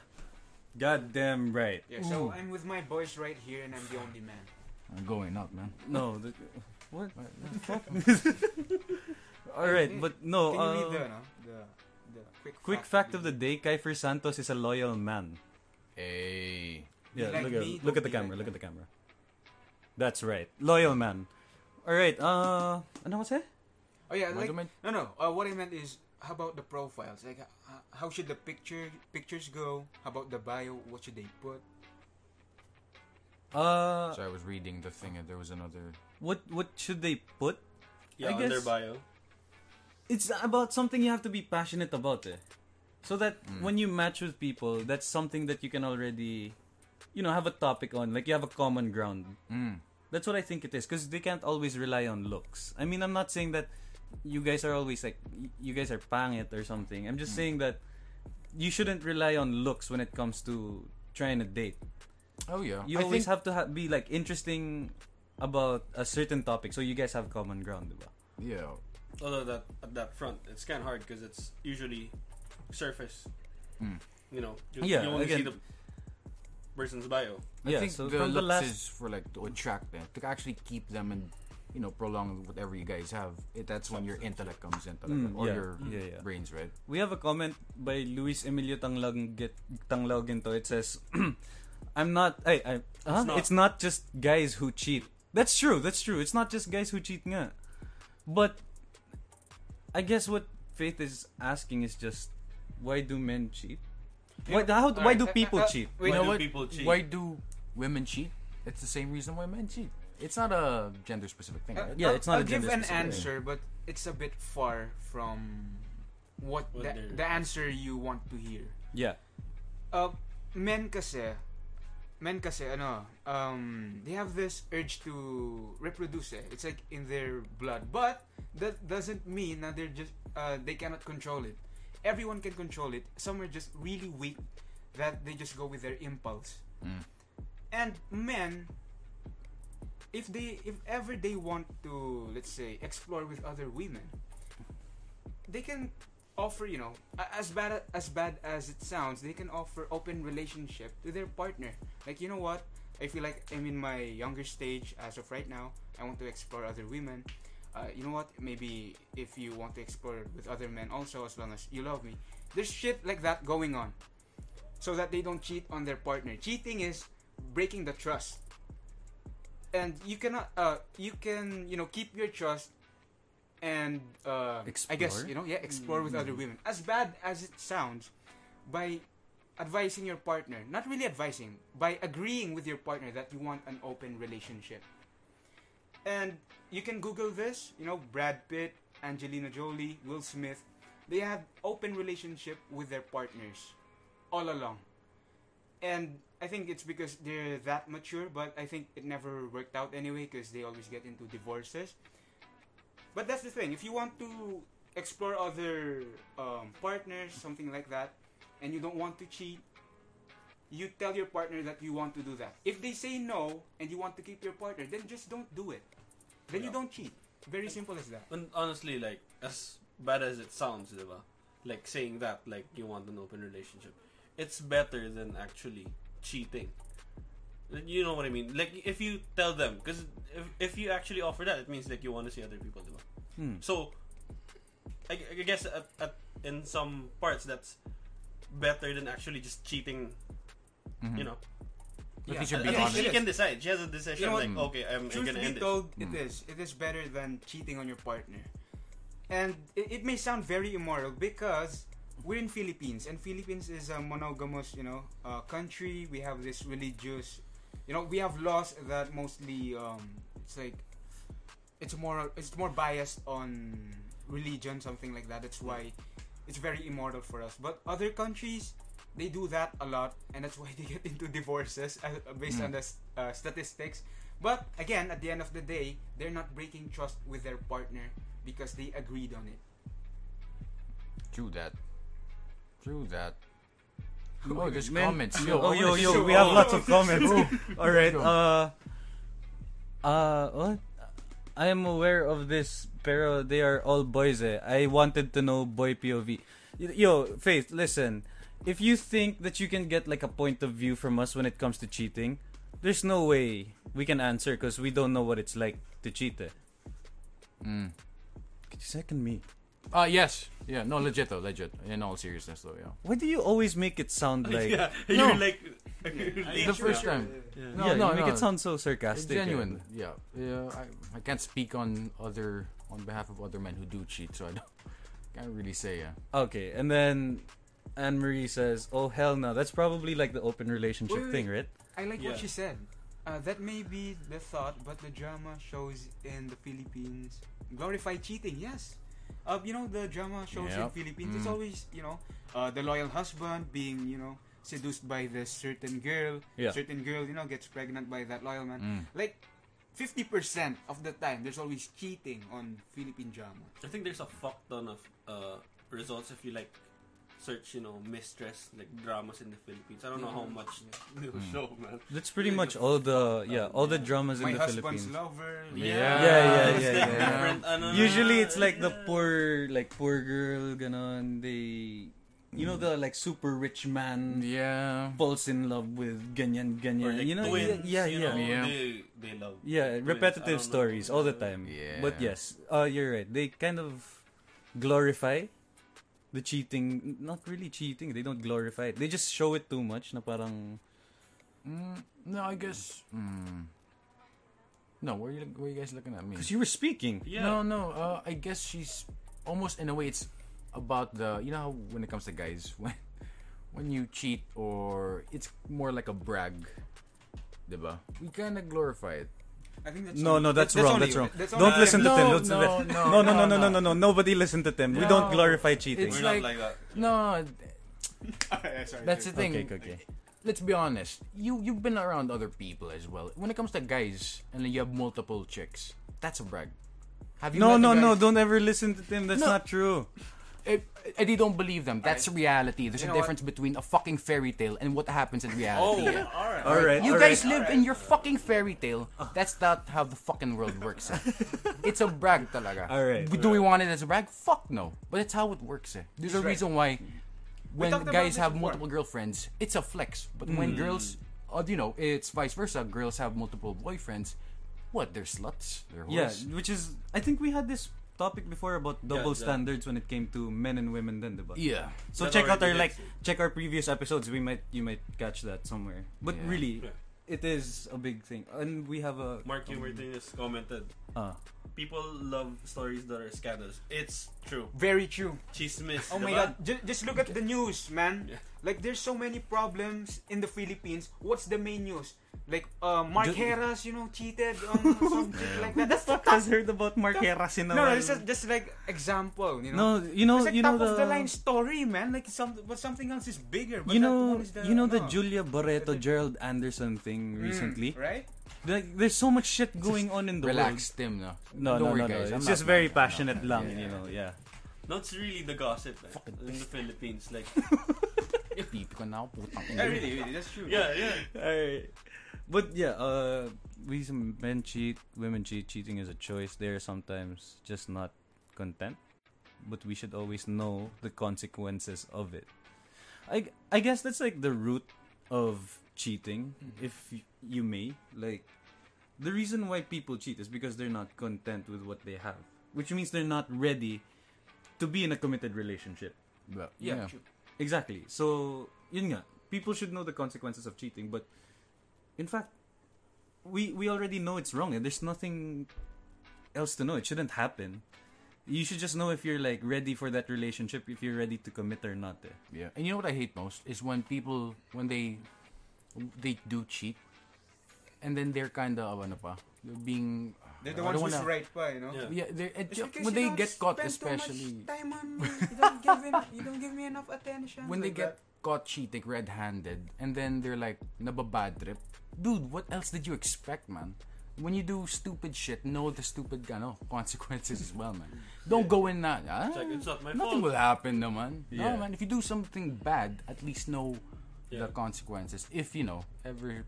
Goddamn right. Yeah, so Ooh. I'm with my boys right here, and I'm the only man. I'm going out, man. No. The, what? [LAUGHS] All right, but no. Can you uh, read the, no, the the quick Quick fact of the day: Kiefer Santos is a loyal man. Hey. Yeah, like look me, at look at the camera. like look at the camera. That's right, loyal man. All right. Uh, ano what's it? Oh yeah, What like do you no, no. Uh, what I meant is, how about the profiles? Like, uh, how should the picture pictures go? How about the bio? What should they put? Uh, So I was reading the thing and there was another. what what should they put? Yeah, I on guess- their bio. It's about something you have to be passionate about, eh. So that Mm. when you match with people, that's something that you can already, you know, have a topic on. Like you have a common ground. Mm. That's what I think it is because they can't always rely on looks. I mean, I'm not saying that you guys are always like you guys are pangit or something. I'm just saying that you shouldn't rely on looks when it comes to trying to date. Oh yeah. You I always think, have to ha- be like interesting about a certain topic so you guys have common ground, diba? Yeah. Although that at that front, it's kind of hard because it's usually surface. Mm. You know, you, Yeah, you only again- see the person's bio. I yeah, think so the from the looks last is for like to attract them, to actually keep them and you know prolong whatever you guys have. It, that's when your intellect comes in, talaga, Mm, or yeah, your yeah, yeah. brains, right? We have a comment by Luis Emilio Tanglag get Ginto. It says, [CLEARS THROAT] "I'm not. I. I huh? not. It's not just guys who cheat. That's true. That's true. It's not just guys who cheat, nga. But I guess what Faith is asking is just why do men cheat? Why? How? Why do people cheat? wait, you know do what? people cheat? Why do women cheat? It's the same reason why men cheat. It's not a gender specific thing, Uh, right? Yeah, I'll- it's not I'll a give an specific. answer, but it's a bit far from what What the, the answer you want to hear. Yeah. Uh, men kasi, men kasi, ano, um, they have this urge to reproduce. Eh. It's like in their blood, but that doesn't mean that they're just uh, they cannot control it. Everyone can control it. Some are just really weak that they just go with their impulse. Mm. And men, if they, if ever they want to, let's say, explore with other women, they can offer, you know, as bad as bad as it sounds, they can offer open relationship to their partner. Like, you know what? I feel like I'm in my younger stage as of right now. I want to explore other women. Uh, you know what? Maybe if you want to explore with other men also, as long as you love me, there's shit like that going on, so that they don't cheat on their partner. Cheating is breaking the trust, and you cannot. Uh, you can you know keep your trust, and uh, I guess you know yeah explore with other women. As bad as it sounds, by advising your partner, not really advising, by agreeing with your partner that you want an open relationship. And you can Google this, you know, Brad Pitt, Angelina Jolie, Will Smith. They have open relationship with their partners all along. And I think it's because they're that mature, but I think it never worked out anyway because they always get into divorces. But that's the thing. If you want to explore other um, partners, something like that, and you don't want to cheat, you tell your partner that you want to do that. If they say no and you want to keep your partner, then just don't do it. Then you don't cheat. Very simple as that. And honestly, like as bad as it sounds, diba? Like saying that, like you want an open relationship, it's better than actually cheating. You know what I mean? Like if you tell them, because if, if you actually offer that, it means like you want to see other people, diba? Hmm. So, I, I guess at, at in some parts that's better than actually just cheating. Mhm. You know, But Yeah. they should At be least honest. she can decide. She has a decision. You know like, okay, I'm, I'm Truth gonna be end it. told, Mm. it is. It is better than cheating on your partner. And it, it may sound very immoral because we're in Philippines, and Philippines is a monogamous, you know, uh, country. We have this religious, you know, we have laws that mostly, um, it's like, it's more, it's more biased on religion, something like that. That's why it's very immoral for us. But other countries, they do that a lot, and that's [LAUGHS] why they get into divorces uh, based Mm. on the uh, statistics. But again, at the end of the day, they're not breaking trust with their partner because they agreed on it. True that. True that. Oh, there's Man- comments. Yo, oh, yo, yo, we have lots of [LAUGHS] comments. [LAUGHS] All right. Uh, uh, what? I am aware of this, pero they are all boys. Eh. I wanted to know boy POV. Yo, Faith, listen. If you think that you can get like a point of view from us when it comes to cheating, there's no way we can answer because we don't know what it's like to cheat. Eh. Mm. Could you second me? Uh, yes. Yeah, no, legit though, legit. In all seriousness though, yeah. Why do you always make it sound [LAUGHS] like [LAUGHS] yeah, No. you're like The first time. No, yeah, no, you make no. it sound so It's sarcastic. genuine. Yeah. Yeah, I, I can't speak on other on behalf of other men who do cheat, so I don't [LAUGHS] can't really say yeah. Okay, and then Anne Marie says, "Oh hell no, that's probably like the open relationship Wait, wait, thing, right?" I like Yeah. what she said. Uh, that may be the thought, but the drama shows in the Philippines glorify cheating. Yes, uh, you know the drama shows in Yep. Philippines. It's Mm. always you know uh, the loyal husband being you know seduced by the certain girl. Yeah. Certain girl you know gets pregnant by that loyal man. Mm. Like fifty percent of the time, there's always cheating on Philippine drama. I think there's a fuck ton of uh, results if you like search, you know, mistress like dramas in the Philippines. I don't know how much [LAUGHS] they'll Mm. show, man. That's pretty much all the yeah all the dramas My in the husband's Philippines. lover. Yeah. Yeah, yeah, it's yeah, like yeah. different, ano Usually it's like the poor like poor girl ganon they you know the like super rich man Yeah. falls in love with ganyan or ganyan. like you know twins, yeah you yeah. know, Yeah. They, they love Yeah, twins. Repetitive don't know. stories all the time. Yeah. But yes, uh, you're right. They kind of glorify the cheating. Not really cheating. They don't glorify it. They just show it too much. Na parang Mm, no, I guess. Mm, no, where you where you guys looking at me? because you were speaking. Yeah. No, no. Uh, I guess she's almost in a way. It's about the you know how when it comes to guys [LAUGHS] when when you cheat or it's more like a brag, diba? We kind of glorify it. I think that's No, only- no, that's that's wrong. That's wrong. That's Don't listen you. to No, Tim. No, listen. no, no, no, no, no, no, no, no. no. Nobody listen to Tim. We don't glorify cheating. It's We're like- not like that. No, [LAUGHS] [LAUGHS] Sorry, that's the thing. Okay, okay. Let's be honest. You you've been around other people as well. When it comes to guys and you have multiple chicks, that's a brag. Have you No, no, no. Don't ever listen to Tim. That's No. not true. Eh, Eddie don't believe them. That's reality. There's You a know what? difference between a fucking fairy tale and what happens in Oh, reality. yeah. alright. All right. You all guys right. live in your fucking fairy tale. That's not how the fucking world works. Eh. [LAUGHS] It's a brag talaga. All right. Do we want it as a brag? Fuck no. But it's how it works. Eh. There's a right. reason why when guys have before. multiple girlfriends, it's a flex. But Hmm. when girls, uh, you know, it's vice versa. Girls have multiple boyfriends. What? They're sluts. They're Yeah, which is I think we had this topic before about double yeah. standards when it came to men and women. Then, diba? Yeah. So That check out our like it. check our previous episodes. We might you might catch that somewhere. But Yeah. really, Yeah. it is a big thing, and we have a Mark Martinez commented, uh, people love stories that are scandalous. It's true. Very true. Chismis. Oh my god, just, just look at the news, man. Yeah. Like there's so many problems in the Philippines. What's the main news? Like uh, Mark Ju- Herras, you know, cheated on [LAUGHS] some shit like that. That's fuck has heard about Mark Herras in no, no, it's just, just like example, you know. no, you know, it's like you know top of the the, line story, man. Like some, but something else is bigger. But you know, is the, you know the ano, Julia Barreto Gerald Anderson thing mm, recently. right? Like, there's so much shit going on in the Relax, Tim. No. world. No, Don't no, worry, no, no. guys. I'm just very mad. passionate, lang. Yeah. You know, yeah. No, it's really the gossip eh, in the Philippines. Like, [LAUGHS] Pipi ko na ako, putang ina. Yeah, really, really, that's true. yeah, yeah. Alright. But yeah, uh, we some men cheat, women cheat. Cheating is a choice. They're sometimes just not content, but we should always know the consequences of it. I I guess that's like the root of cheating, if y- you may. Like the reason why people cheat is because they're not content with what they have, which means they're not ready to be in a committed relationship. But, Yeah, yeah. Exactly. So, yun nga. People should know the consequences of cheating, but in fact, we we already know it's wrong. And there's nothing else to know. It shouldn't happen. You should just know if you're like ready for that relationship, if you're ready to commit or not. Eh. Yeah, and you know what I hate most is when people when they they do cheat, and then they're kind of ano pa, being They're the I ones don't who's wanna- right pa, you know. Yeah. Yeah, they're, It's because when they don't get caught, spend too much especially time on me. [LAUGHS] You don't give me, you don't give me enough attention. when they like get caught cheating red-handed, and then they're like nababad trip. Dude, what else did you expect, man? When you do stupid shit, know the stupid ano, consequences as well, man. Don't go in that. Ah, It's like, it's not my nothing fault. will happen, naman. Yeah. No, man. If you do something bad, at least know Yeah. the consequences. If you know ever, if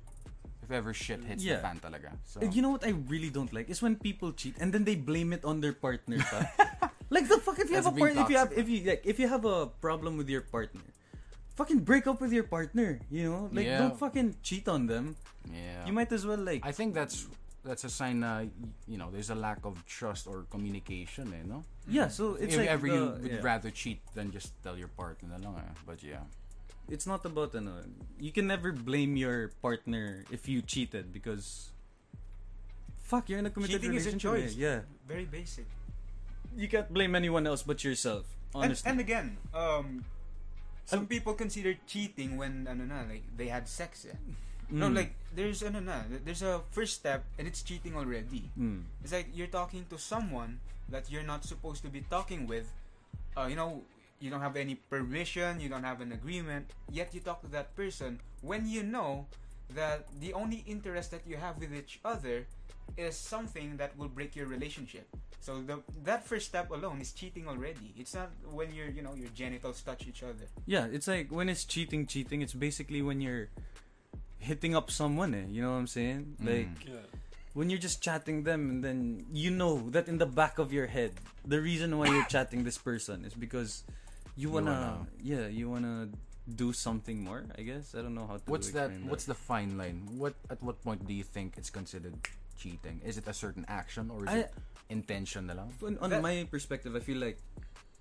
ever shit hits Yeah. the fan talaga. So You know what I really don't like is when people cheat and then they blame it on their partner. pa. [LAUGHS] like the fuck if you That's have a partner, if you have if you like if you have a problem with your partner, fucking break up with your partner. You know, like Yeah. don't fucking cheat on them. yeah, You might as well like I think that's that's a sign na y- you know there's a lack of trust or communication, eh, no? Yeah, so it's if like ever the- you would yeah. rather cheat than just tell your partner lang, eh. But yeah. It's not about ano, you can never blame your partner if you cheated because fuck, you're in a committed Cheating is a relationship. choice. Yeah. Very basic. You can't blame anyone else but yourself. And, Honestly. and again, um, some people consider cheating when ano na, like they had sex. Eh. No, Mm. like there's ano na, there's a first step and it's cheating already. Mm. It's like you're talking to someone that you're not supposed to be talking with. Uh, you know, you don't have any permission, you don't have an agreement, yet you talk to that person when you know that the only interest that you have with each other is something that will break your relationship. So the that first step alone is cheating already. It's not when your you know your genitals touch each other. Yeah, it's like when it's cheating, cheating. It's basically when you're hitting up someone. Eh, you know what I'm saying? Mm. Like Yeah. when you're just chatting them, and then you know that in the back of your head, the reason why you're chatting this person is because you You wanna, wanna- yeah, you wanna do something more. I guess I don't know how to. What's that? explain What's the fine line? What at what point do you think it's considered cheating? Is it a certain action or is I- it intention na lang? On, on That- my perspective, I feel like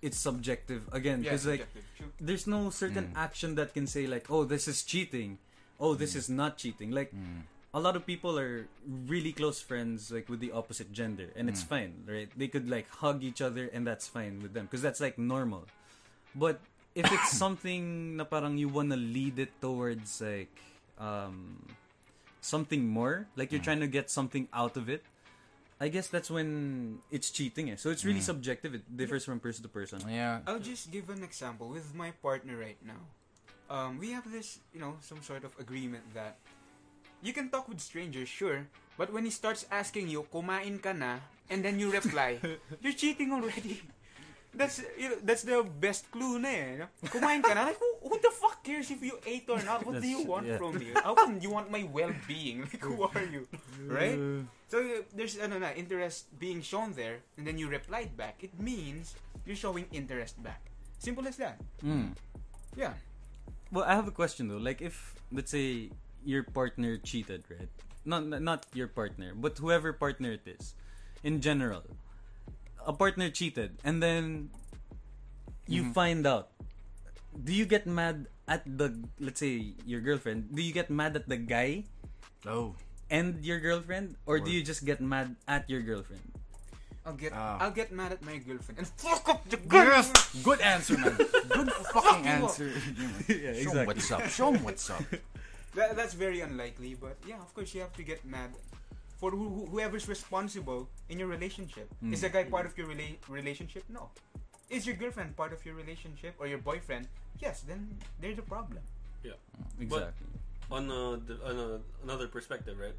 it's subjective again because like subjective. True. there's no certain Mm. action that can say like, oh, this is cheating. Oh, this is not cheating. Like Mm. a lot of people are really close friends like with the opposite gender and it's Mm. fine right they could like hug each other and that's fine with them because that's like normal but if it's [COUGHS] something na parang you wanna lead it towards like um something more like you're Mm. trying to get something out of it i guess that's when it's cheating eh. so it's really Mm. subjective it differs from person to person Yeah. I'll just give an example with my partner right now. Um, we have this, you know, some sort of agreement that you can talk with strangers, sure, but when he starts asking you, "Kumain ka na," and then you reply, [LAUGHS] you're cheating already. That's you know, that's the best clue na eh. no? Kumain ka na? Like, who, who the fuck cares if you ate or not? What do you want yeah. from me? How come you want my well-being? [LAUGHS] Like, who are you? [LAUGHS] Right? So uh, there's ano na, interest being shown there, and then you replied back. It means you're showing interest back. Simple as that. Mm. Yeah. Well, I have a question though. Like, if let's say your partner cheated, right? Not not your partner, but whoever partner it is, in general, a partner cheated, and then you Mhm. find out. Do you get mad at the let's say your girlfriend? Do you get mad at the guy Oh. and your girlfriend, or do you just get mad at your girlfriend? I'll get Ah. I'll get mad at my girlfriend and fuck up the girl. Yes! Good answer, man. Good fucking you up. answer. [LAUGHS] [LAUGHS] Show him what's up. Show him what's up. That, that's very unlikely, but yeah, of course you have to get mad for who, who, whoever's responsible in your relationship. Mm. Is the guy part of your rela- relationship? No. Is your girlfriend part of your relationship or your boyfriend? Yes, then there's a problem. Yeah, exactly. On, a, on a, another perspective, right?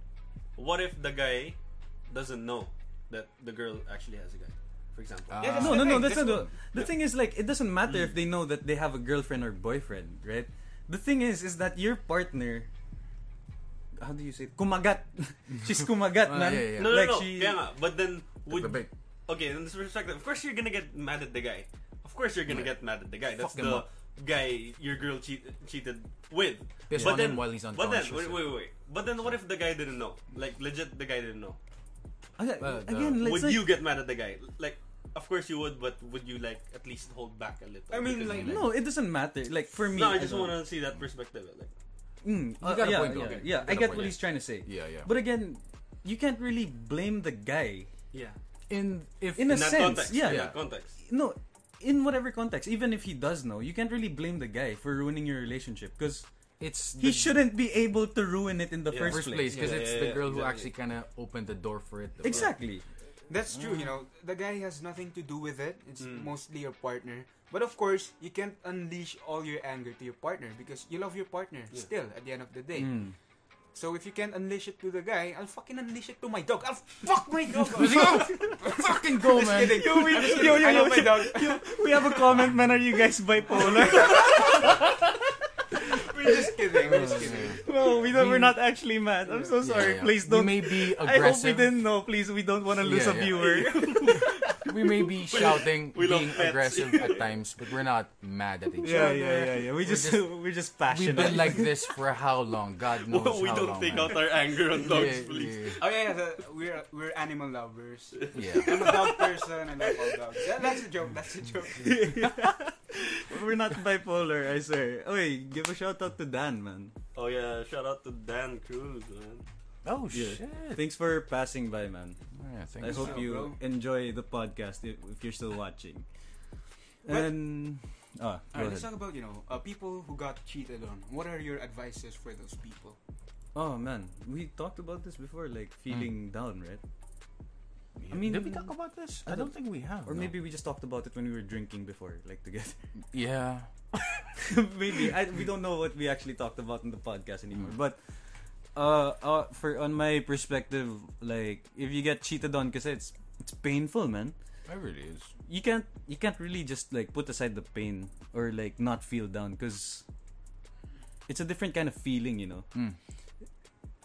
What if the guy doesn't know that the girl actually has a guy? For example. Ah. Yeah, no, no, no. That's that's not the, what- the thing. Is like it doesn't matter if they know that they have a girlfriend or boyfriend, right? The thing is, is that your partner. How do you say? It? Kumagat. [LAUGHS] She's kumagat, Ah, man. yeah, yeah. no, no, Like no. she- Kaya nga, but then would the okay in this perspective, of course you're gonna get mad at the guy. Of course you're gonna Yeah. get mad at the guy. That's Fuck the guy your girl cheat, cheated with. Piss but on then, him while he's But then, wait, wait, wait. But then, what if the guy didn't know? Like legit, the guy didn't know. Okay, Well, again, let's would like, you get mad at the guy? Like, of course you would, but would you like at least hold back a little? I mean, Because like- No, it doesn't matter. Like for me, no, I just want to see that perspective. Like, Mm, uh, got a yeah, point, yeah, okay. yeah. You got I a get point, what yeah. he's trying to say. Yeah, yeah. But again, you can't really blame the guy. yeah, in if In a in that sense, context, yeah. in context. No, in whatever context, even if he does know, you can't really blame the guy for ruining your relationship because it's he the shouldn't be able to ruin it in the Yeah. first, first place because Yeah, it's yeah, the yeah, girl who exactly. actually kind of opened the door for it. though. Exactly. That's true, you know. The guy has nothing to do with it. It's Mm. mostly your partner. But of course, you can't unleash all your anger to your partner because you love your partner Yeah. still at the end of the day. Mm. So if you can't unleash it to the guy, I'll fucking unleash it to my dog. I'll fuck my dog. [LAUGHS] Let's go! Fucking go, man! Yo, we- I'm yo, yo, I yo, love my [LAUGHS] yo. We have a comment, man. Are you guys bipolar? [LAUGHS] We're just kidding. We're just kidding. no, we don't, we're not actually mad. I'm so sorry. yeah. Please don't. We may be aggressive. I hope we didn't know. Please, we don't want to lose Yeah, a yeah. viewer. We may be [LAUGHS] shouting, we being aggressive at [LAUGHS] times, but we're not mad at each Yeah, other. yeah, yeah, yeah. We just, just- [LAUGHS] we're just We've been like this for how long? God knows we how don't long. take man. out our anger on dogs, Yeah, please. yeah, Oh yeah, yeah the, we're we're animal lovers. yeah. I'm a dog person. I love all dogs. That, that's a joke. That's a joke. we're not bipolar, I swear. Oh, wait, give a shout out to Dan, man. Oh yeah, shout out to Dan Cruz, man. Oh Yeah. shit! Thanks for passing by, man. Yeah, I hope so, you bro. enjoy the podcast if, if you're still watching. But- And go Alright, let's talk about you know uh, people who got cheated on. What are your advices for those people? Oh man, we talked about this before, like feeling down, right? I I mean- mean, did we talk about this? I I don't don't- think we have. Or no. maybe we just talked about it when we were drinking before, like together. Yeah. [LAUGHS] maybe I, we don't know what we actually talked about in the podcast anymore. Mm. But uh, uh, for on my perspective, like if you get cheated on, cause it's it's painful, man. It really is. You can't you can't really just like put aside the pain or like not feel down, cause it's a different kind of feeling, you know. Mm.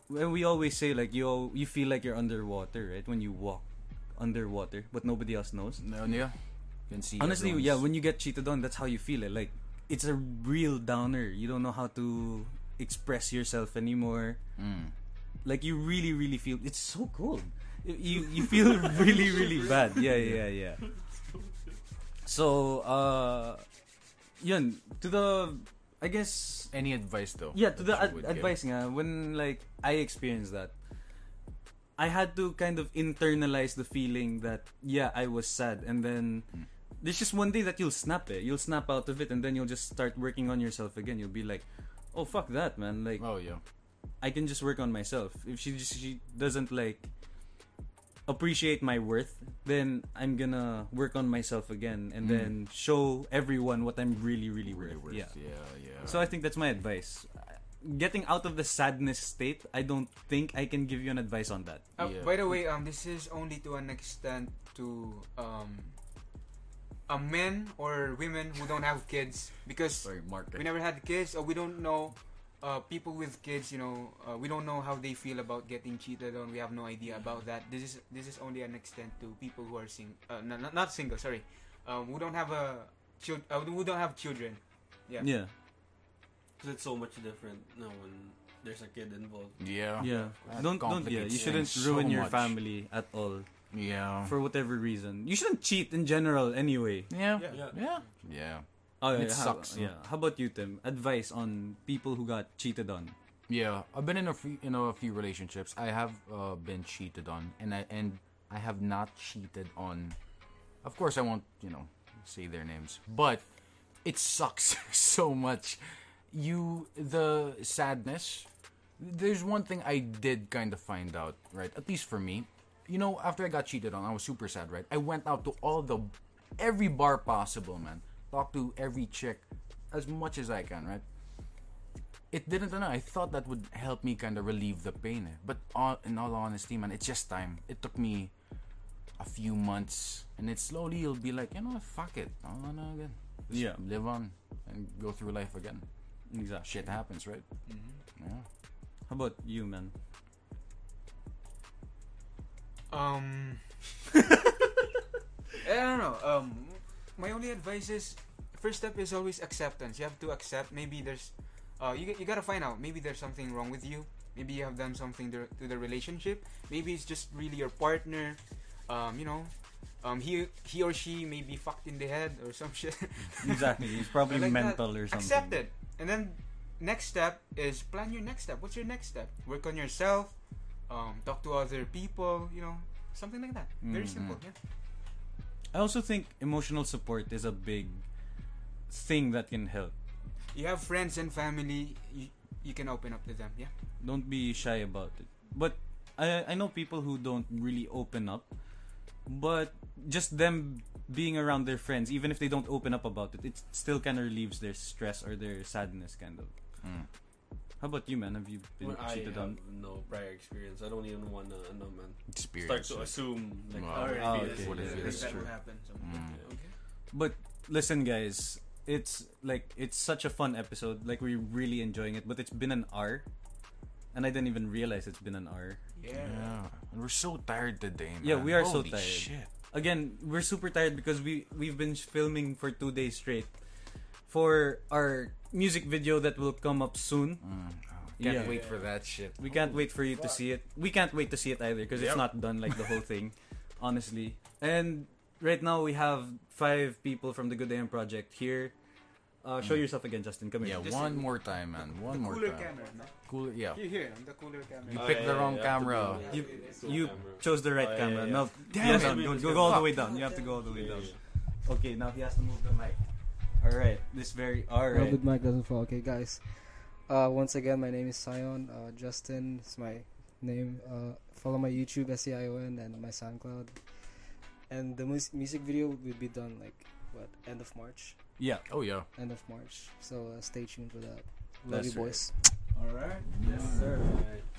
When we always say like you you feel like you're underwater, right? When you walk underwater, but nobody else knows. No, yeah. You can see. Honestly, everyone's- yeah, when you get cheated on, that's how you feel it. Like it's a real downer. You don't know how to express yourself anymore. Mm. Like you really, really feel it's so cold. You you feel [LAUGHS] really, really bad. Yeah, yeah, yeah. So, uh, yun to the I guess Any advice though? yeah to the ad- you would give? advice nga when like I experienced that I had to kind of internalize the feeling that yeah I was sad and then Hmm. there's just one day that you'll snap it you'll snap out of it and then you'll just start working on yourself again you'll be like oh fuck that man like Oh yeah. I can just work on myself if she just, she doesn't like appreciate my worth then I'm gonna work on myself again and Mm. then show everyone what I'm really really, Really worth. worth. yeah Yeah, yeah. so I think that's my advice. Getting out of the sadness state, I don't think I can give you an advice on that. Uh, Yeah. By the way, um, this is only to an extent to um, uh, men or women who don't have kids because Sorry, we never had kids or we don't know uh, people with kids. You know, uh, we don't know how they feel about getting cheated on. We have no idea about that. This is this is only an extent to people who are sing uh, not, not not single. Sorry, um, who don't have a child uh, who don't have children. Yeah. Yeah, Because it's so much different now when there's a kid involved. Yeah. yeah. That Don't don't yeah. You shouldn't things so ruin your much. family at all Yeah. for whatever reason. You shouldn't cheat in general anyway. yeah. Yeah. Yeah. Yeah. Yeah. Oh, It yeah, sucks, How, no? yeah. How about you, Tim? Advice on people who got cheated on. Yeah, I've been in a few, in a few relationships. I have uh, been cheated on, and I and I have not cheated on. Of course, I won't you know say their names, but it sucks [LAUGHS] so much. You the sadness. There's one thing I did kind of find out, right? At least for me, you know, after I got cheated on, I was super sad, right? I went out to all the every bar possible, man. Talked to every chick as much as I can, right? it didn't know. I thought that would help me kind of relieve the pain. eh. But all, in all honesty, man, it's just time. It took me a few months, and it slowly you'll be like, you know, what, fuck it. I wanna again. Just Yeah. live on and go through life again. Exactly. Shit happens, right? Mm-hmm. Yeah. How about you, man? Um, [LAUGHS] I don't know. Um, my only advice is first step is always acceptance. You have to accept. Maybe there's, uh, you you gotta find out. Maybe there's something wrong with you. Maybe you have done something to, to the relationship. Maybe it's just really your partner. Um, you know, um, he he or she may be fucked in the head or some [LAUGHS] shit. Exactly. He's probably Like that. mental or something. Accept it, and then next step is plan your next step. What's your next step? Work on yourself. Um, talk to other people. You know, something like that. Very Mhm. simple. Yeah. I also think emotional support is a big thing that can help. you have friends and family you, you can open up to them yeah Don't be shy about it. But I I know people who don't really open up, but just them being around their friends, even if they don't open up about it, it still kind of relieves their stress or their sadness, kind of. Mm. How about you, man? Have you been Well, I cheated have on? no prior experience. I don't even want to, no man. Experience. Start to assume like Wow. how it Ah, feels. okay. What it Yeah, is. that's that true. happen so Mm. Okay. But listen, guys, it's like it's such a fun episode. Like we're really enjoying it. But it's been an hour, and I didn't even realize it's been an hour. yeah, Yeah. And we're so tired today, man. Yeah, we are so tired. Shit. again, we're super tired because we we've been filming for two days straight for our music video that will come up soon. Mm. Can't Yeah. wait for that shit. We can't wait for you to see it. We can't wait to see it either because Yep. it's not done like the whole thing, honestly. And right now we have five people from the Good AM project here. Uh, show yourself again, Justin. Come here. Yeah, Just- one more time, man. One the more cooler time. camera, man. Cooler, yeah. Here, here, I'm the cooler camera. You Oh, picked yeah, the wrong you have to camera. do- You do you camera. chose the right Oh, camera. yeah, No, Damn yes, it. go, go, go all the way down. You have to go all the way down. Okay, now he has to move the mic. All right, this very all Well, right. the mic doesn't fall. Okay, guys. Uh, once again, my name is Sion. Uh, Justin is my name. Uh, follow my YouTube, S E I O N, and my SoundCloud. And the mus- music video will be done like what end of March. Yeah, Oh yeah. End of March. So uh, stay tuned for that. Love That's you, right. boys. All right. yes, sir.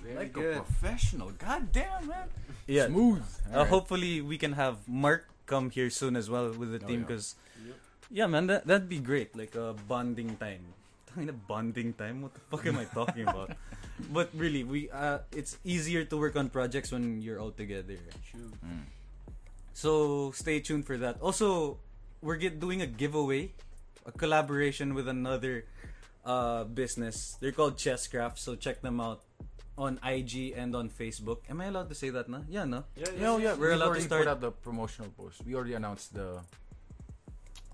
Very like good. a professional. God damn, man. Yeah. Smooth. Uh, hopefully we can have Mark come here soon as well with the Oh, team because Yep. Yeah man that that'd be great like a bonding time [LAUGHS] Tangina, bonding time what the fuck am i talking about [LAUGHS] but really we uh it's easier to work on projects when you're all together Shoot. Mm. so stay tuned for that also we're get doing a giveaway a collaboration with another uh business they're called chesscraft so check them out on IG and on Facebook. Am I allowed to say that na? Yeah, no. Yeah, Yeah, oh, yeah. We're We've allowed to already start- put out the promotional post. We already announced the.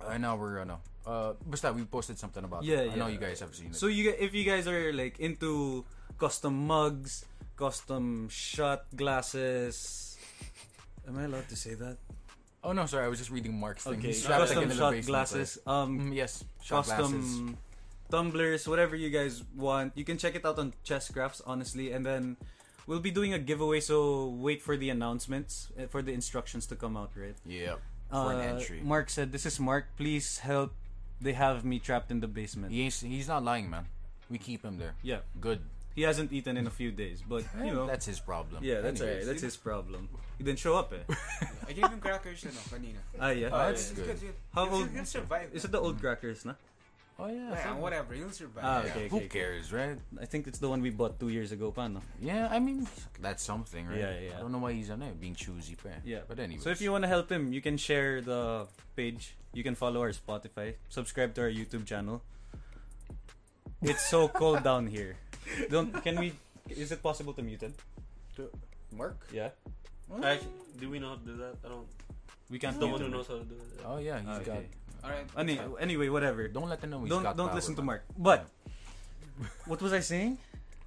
I know we're ano. Uh, basta we posted something about Yeah, it. I know you guys have seen it. So you if you guys are like into custom mugs, custom shot glasses, am I allowed to say that? oh no, sorry. I was just reading Mark's thing. Okay, He's custom again in the shot basement, glasses, so- um, Mm, [LAUGHS] yes, shot glasses. custom tumblers, whatever you guys want. You can check it out on Chesscrafts, honestly, and then we'll be doing a giveaway. So wait for the announcements uh, for the instructions to come out, right? Yeah, Uh, entry. Mark said, "This is Mark. Please help. They have me trapped in the basement." He ain't, he's not lying, man. We keep him there. Yeah, Good. he hasn't eaten in a few days, but you know, that's his problem. yeah, that's Anyways. alright. That's his problem. He didn't show up, eh? [LAUGHS] I gave him crackers ano, kanina. ah, yeah. Oh, It's that's good. He'll, How old- he'll survive. Is it the old crackers, na? Oh yeah. Yeah, whatever. He'll survive. Ah, Yeah, okay, Who okay, okay. cares, right? I think it's the one we bought two years ago, pa, no? Yeah, I mean that's something, right? Yeah, yeah. I don't know why he's ano, eh, being choosy, pa. Yeah. But anyway. So if you want to help him, you can share the page. You can follow our Spotify. Subscribe to our YouTube channel. It's so cold [LAUGHS] down here. Don't can we? Is it possible to mute it? To Mark. Yeah. Actually, do we know how to do that? I don't. We can't The mute one who knows how to do it. Oh yeah, he's Ah, got. Okay. All right. Any, anyway, whatever. Don't let them know he's Don't got don't power, listen to. Mark. But what was I saying?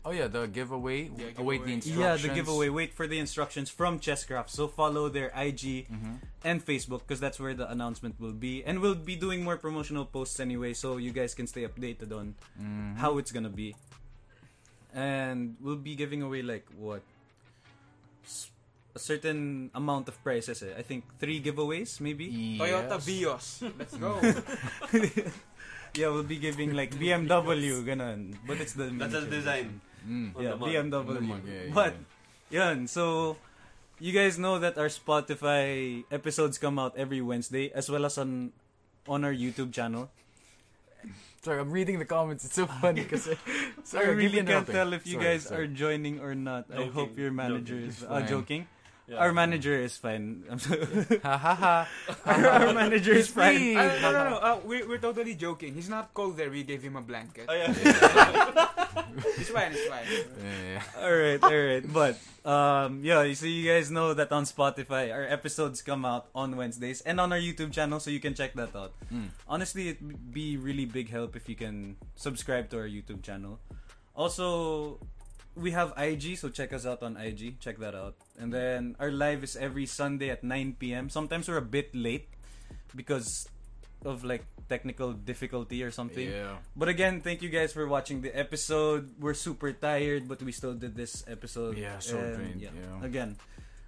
Oh yeah, the giveaway. Yeah, Await the giveaway. instructions. Yeah, the giveaway. Wait for the instructions from Chesscraft. So follow their IG Mhm. and Facebook because that's where the announcement will be. And we'll be doing more promotional posts anyway, so you guys can stay updated on Mhm. how it's gonna be. And we'll be giving away like what S- a certain amount of prizes. Eh. I think three giveaways, maybe. Toyota Vios. Let's go. [LAUGHS] yeah, we'll be giving like BMW, ganun. But it's the That's a miniature design. Mm. Yeah, the. BMW. On yeah, yeah, but yeah. Yun, so you guys know that our Spotify episodes come out every Wednesday as well as on on our YouTube channel. Sorry, I'm reading the comments. It's so funny because sorry, I really can't tell if you Sorry, guys sorry. are joining or not. I hope your manager joking. is uh, joking. Yeah. Our manager is fine. I'm so [LAUGHS] ha ha ha. [LAUGHS] our manager is fine. free. Uh, no, no, no. Uh, we're, we're totally joking. He's not cold there. We gave him a blanket. Oh, yeah. [LAUGHS] It's fine. It's fine. Yeah. all right, all right. But um, yeah, so you guys know that on Spotify, our episodes come out on Wednesdays and on our YouTube channel, so you can check that out. Mm. Honestly, it'd be really big help if you can subscribe to our YouTube channel. Also, we have IG, so check us out on IG. Check that out. And then our live is every Sunday at 9 p.m. Sometimes we're a bit late because of like technical difficulty or something. Yeah. But again, thank you guys for watching the episode. We're super tired, but we still did this episode. Yeah, so And, drained, yeah. yeah. Again,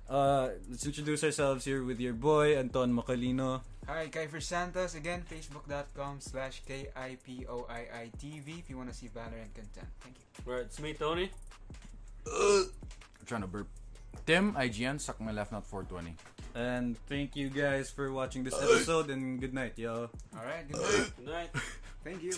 uh, let's introduce ourselves here with your boy Anton Macalino. Hi, Kiefer Santos. Again, facebook.com slash K-I-P-O-I-I-T-V if you want to see Valorant content. Thank you. Right, it's me, Tony. I'm trying to burp. Tim, IGN, suck my left, not 420. And thank you guys for watching this episode and good night, yo. All right. Good night. Good night. [LAUGHS] Thank you.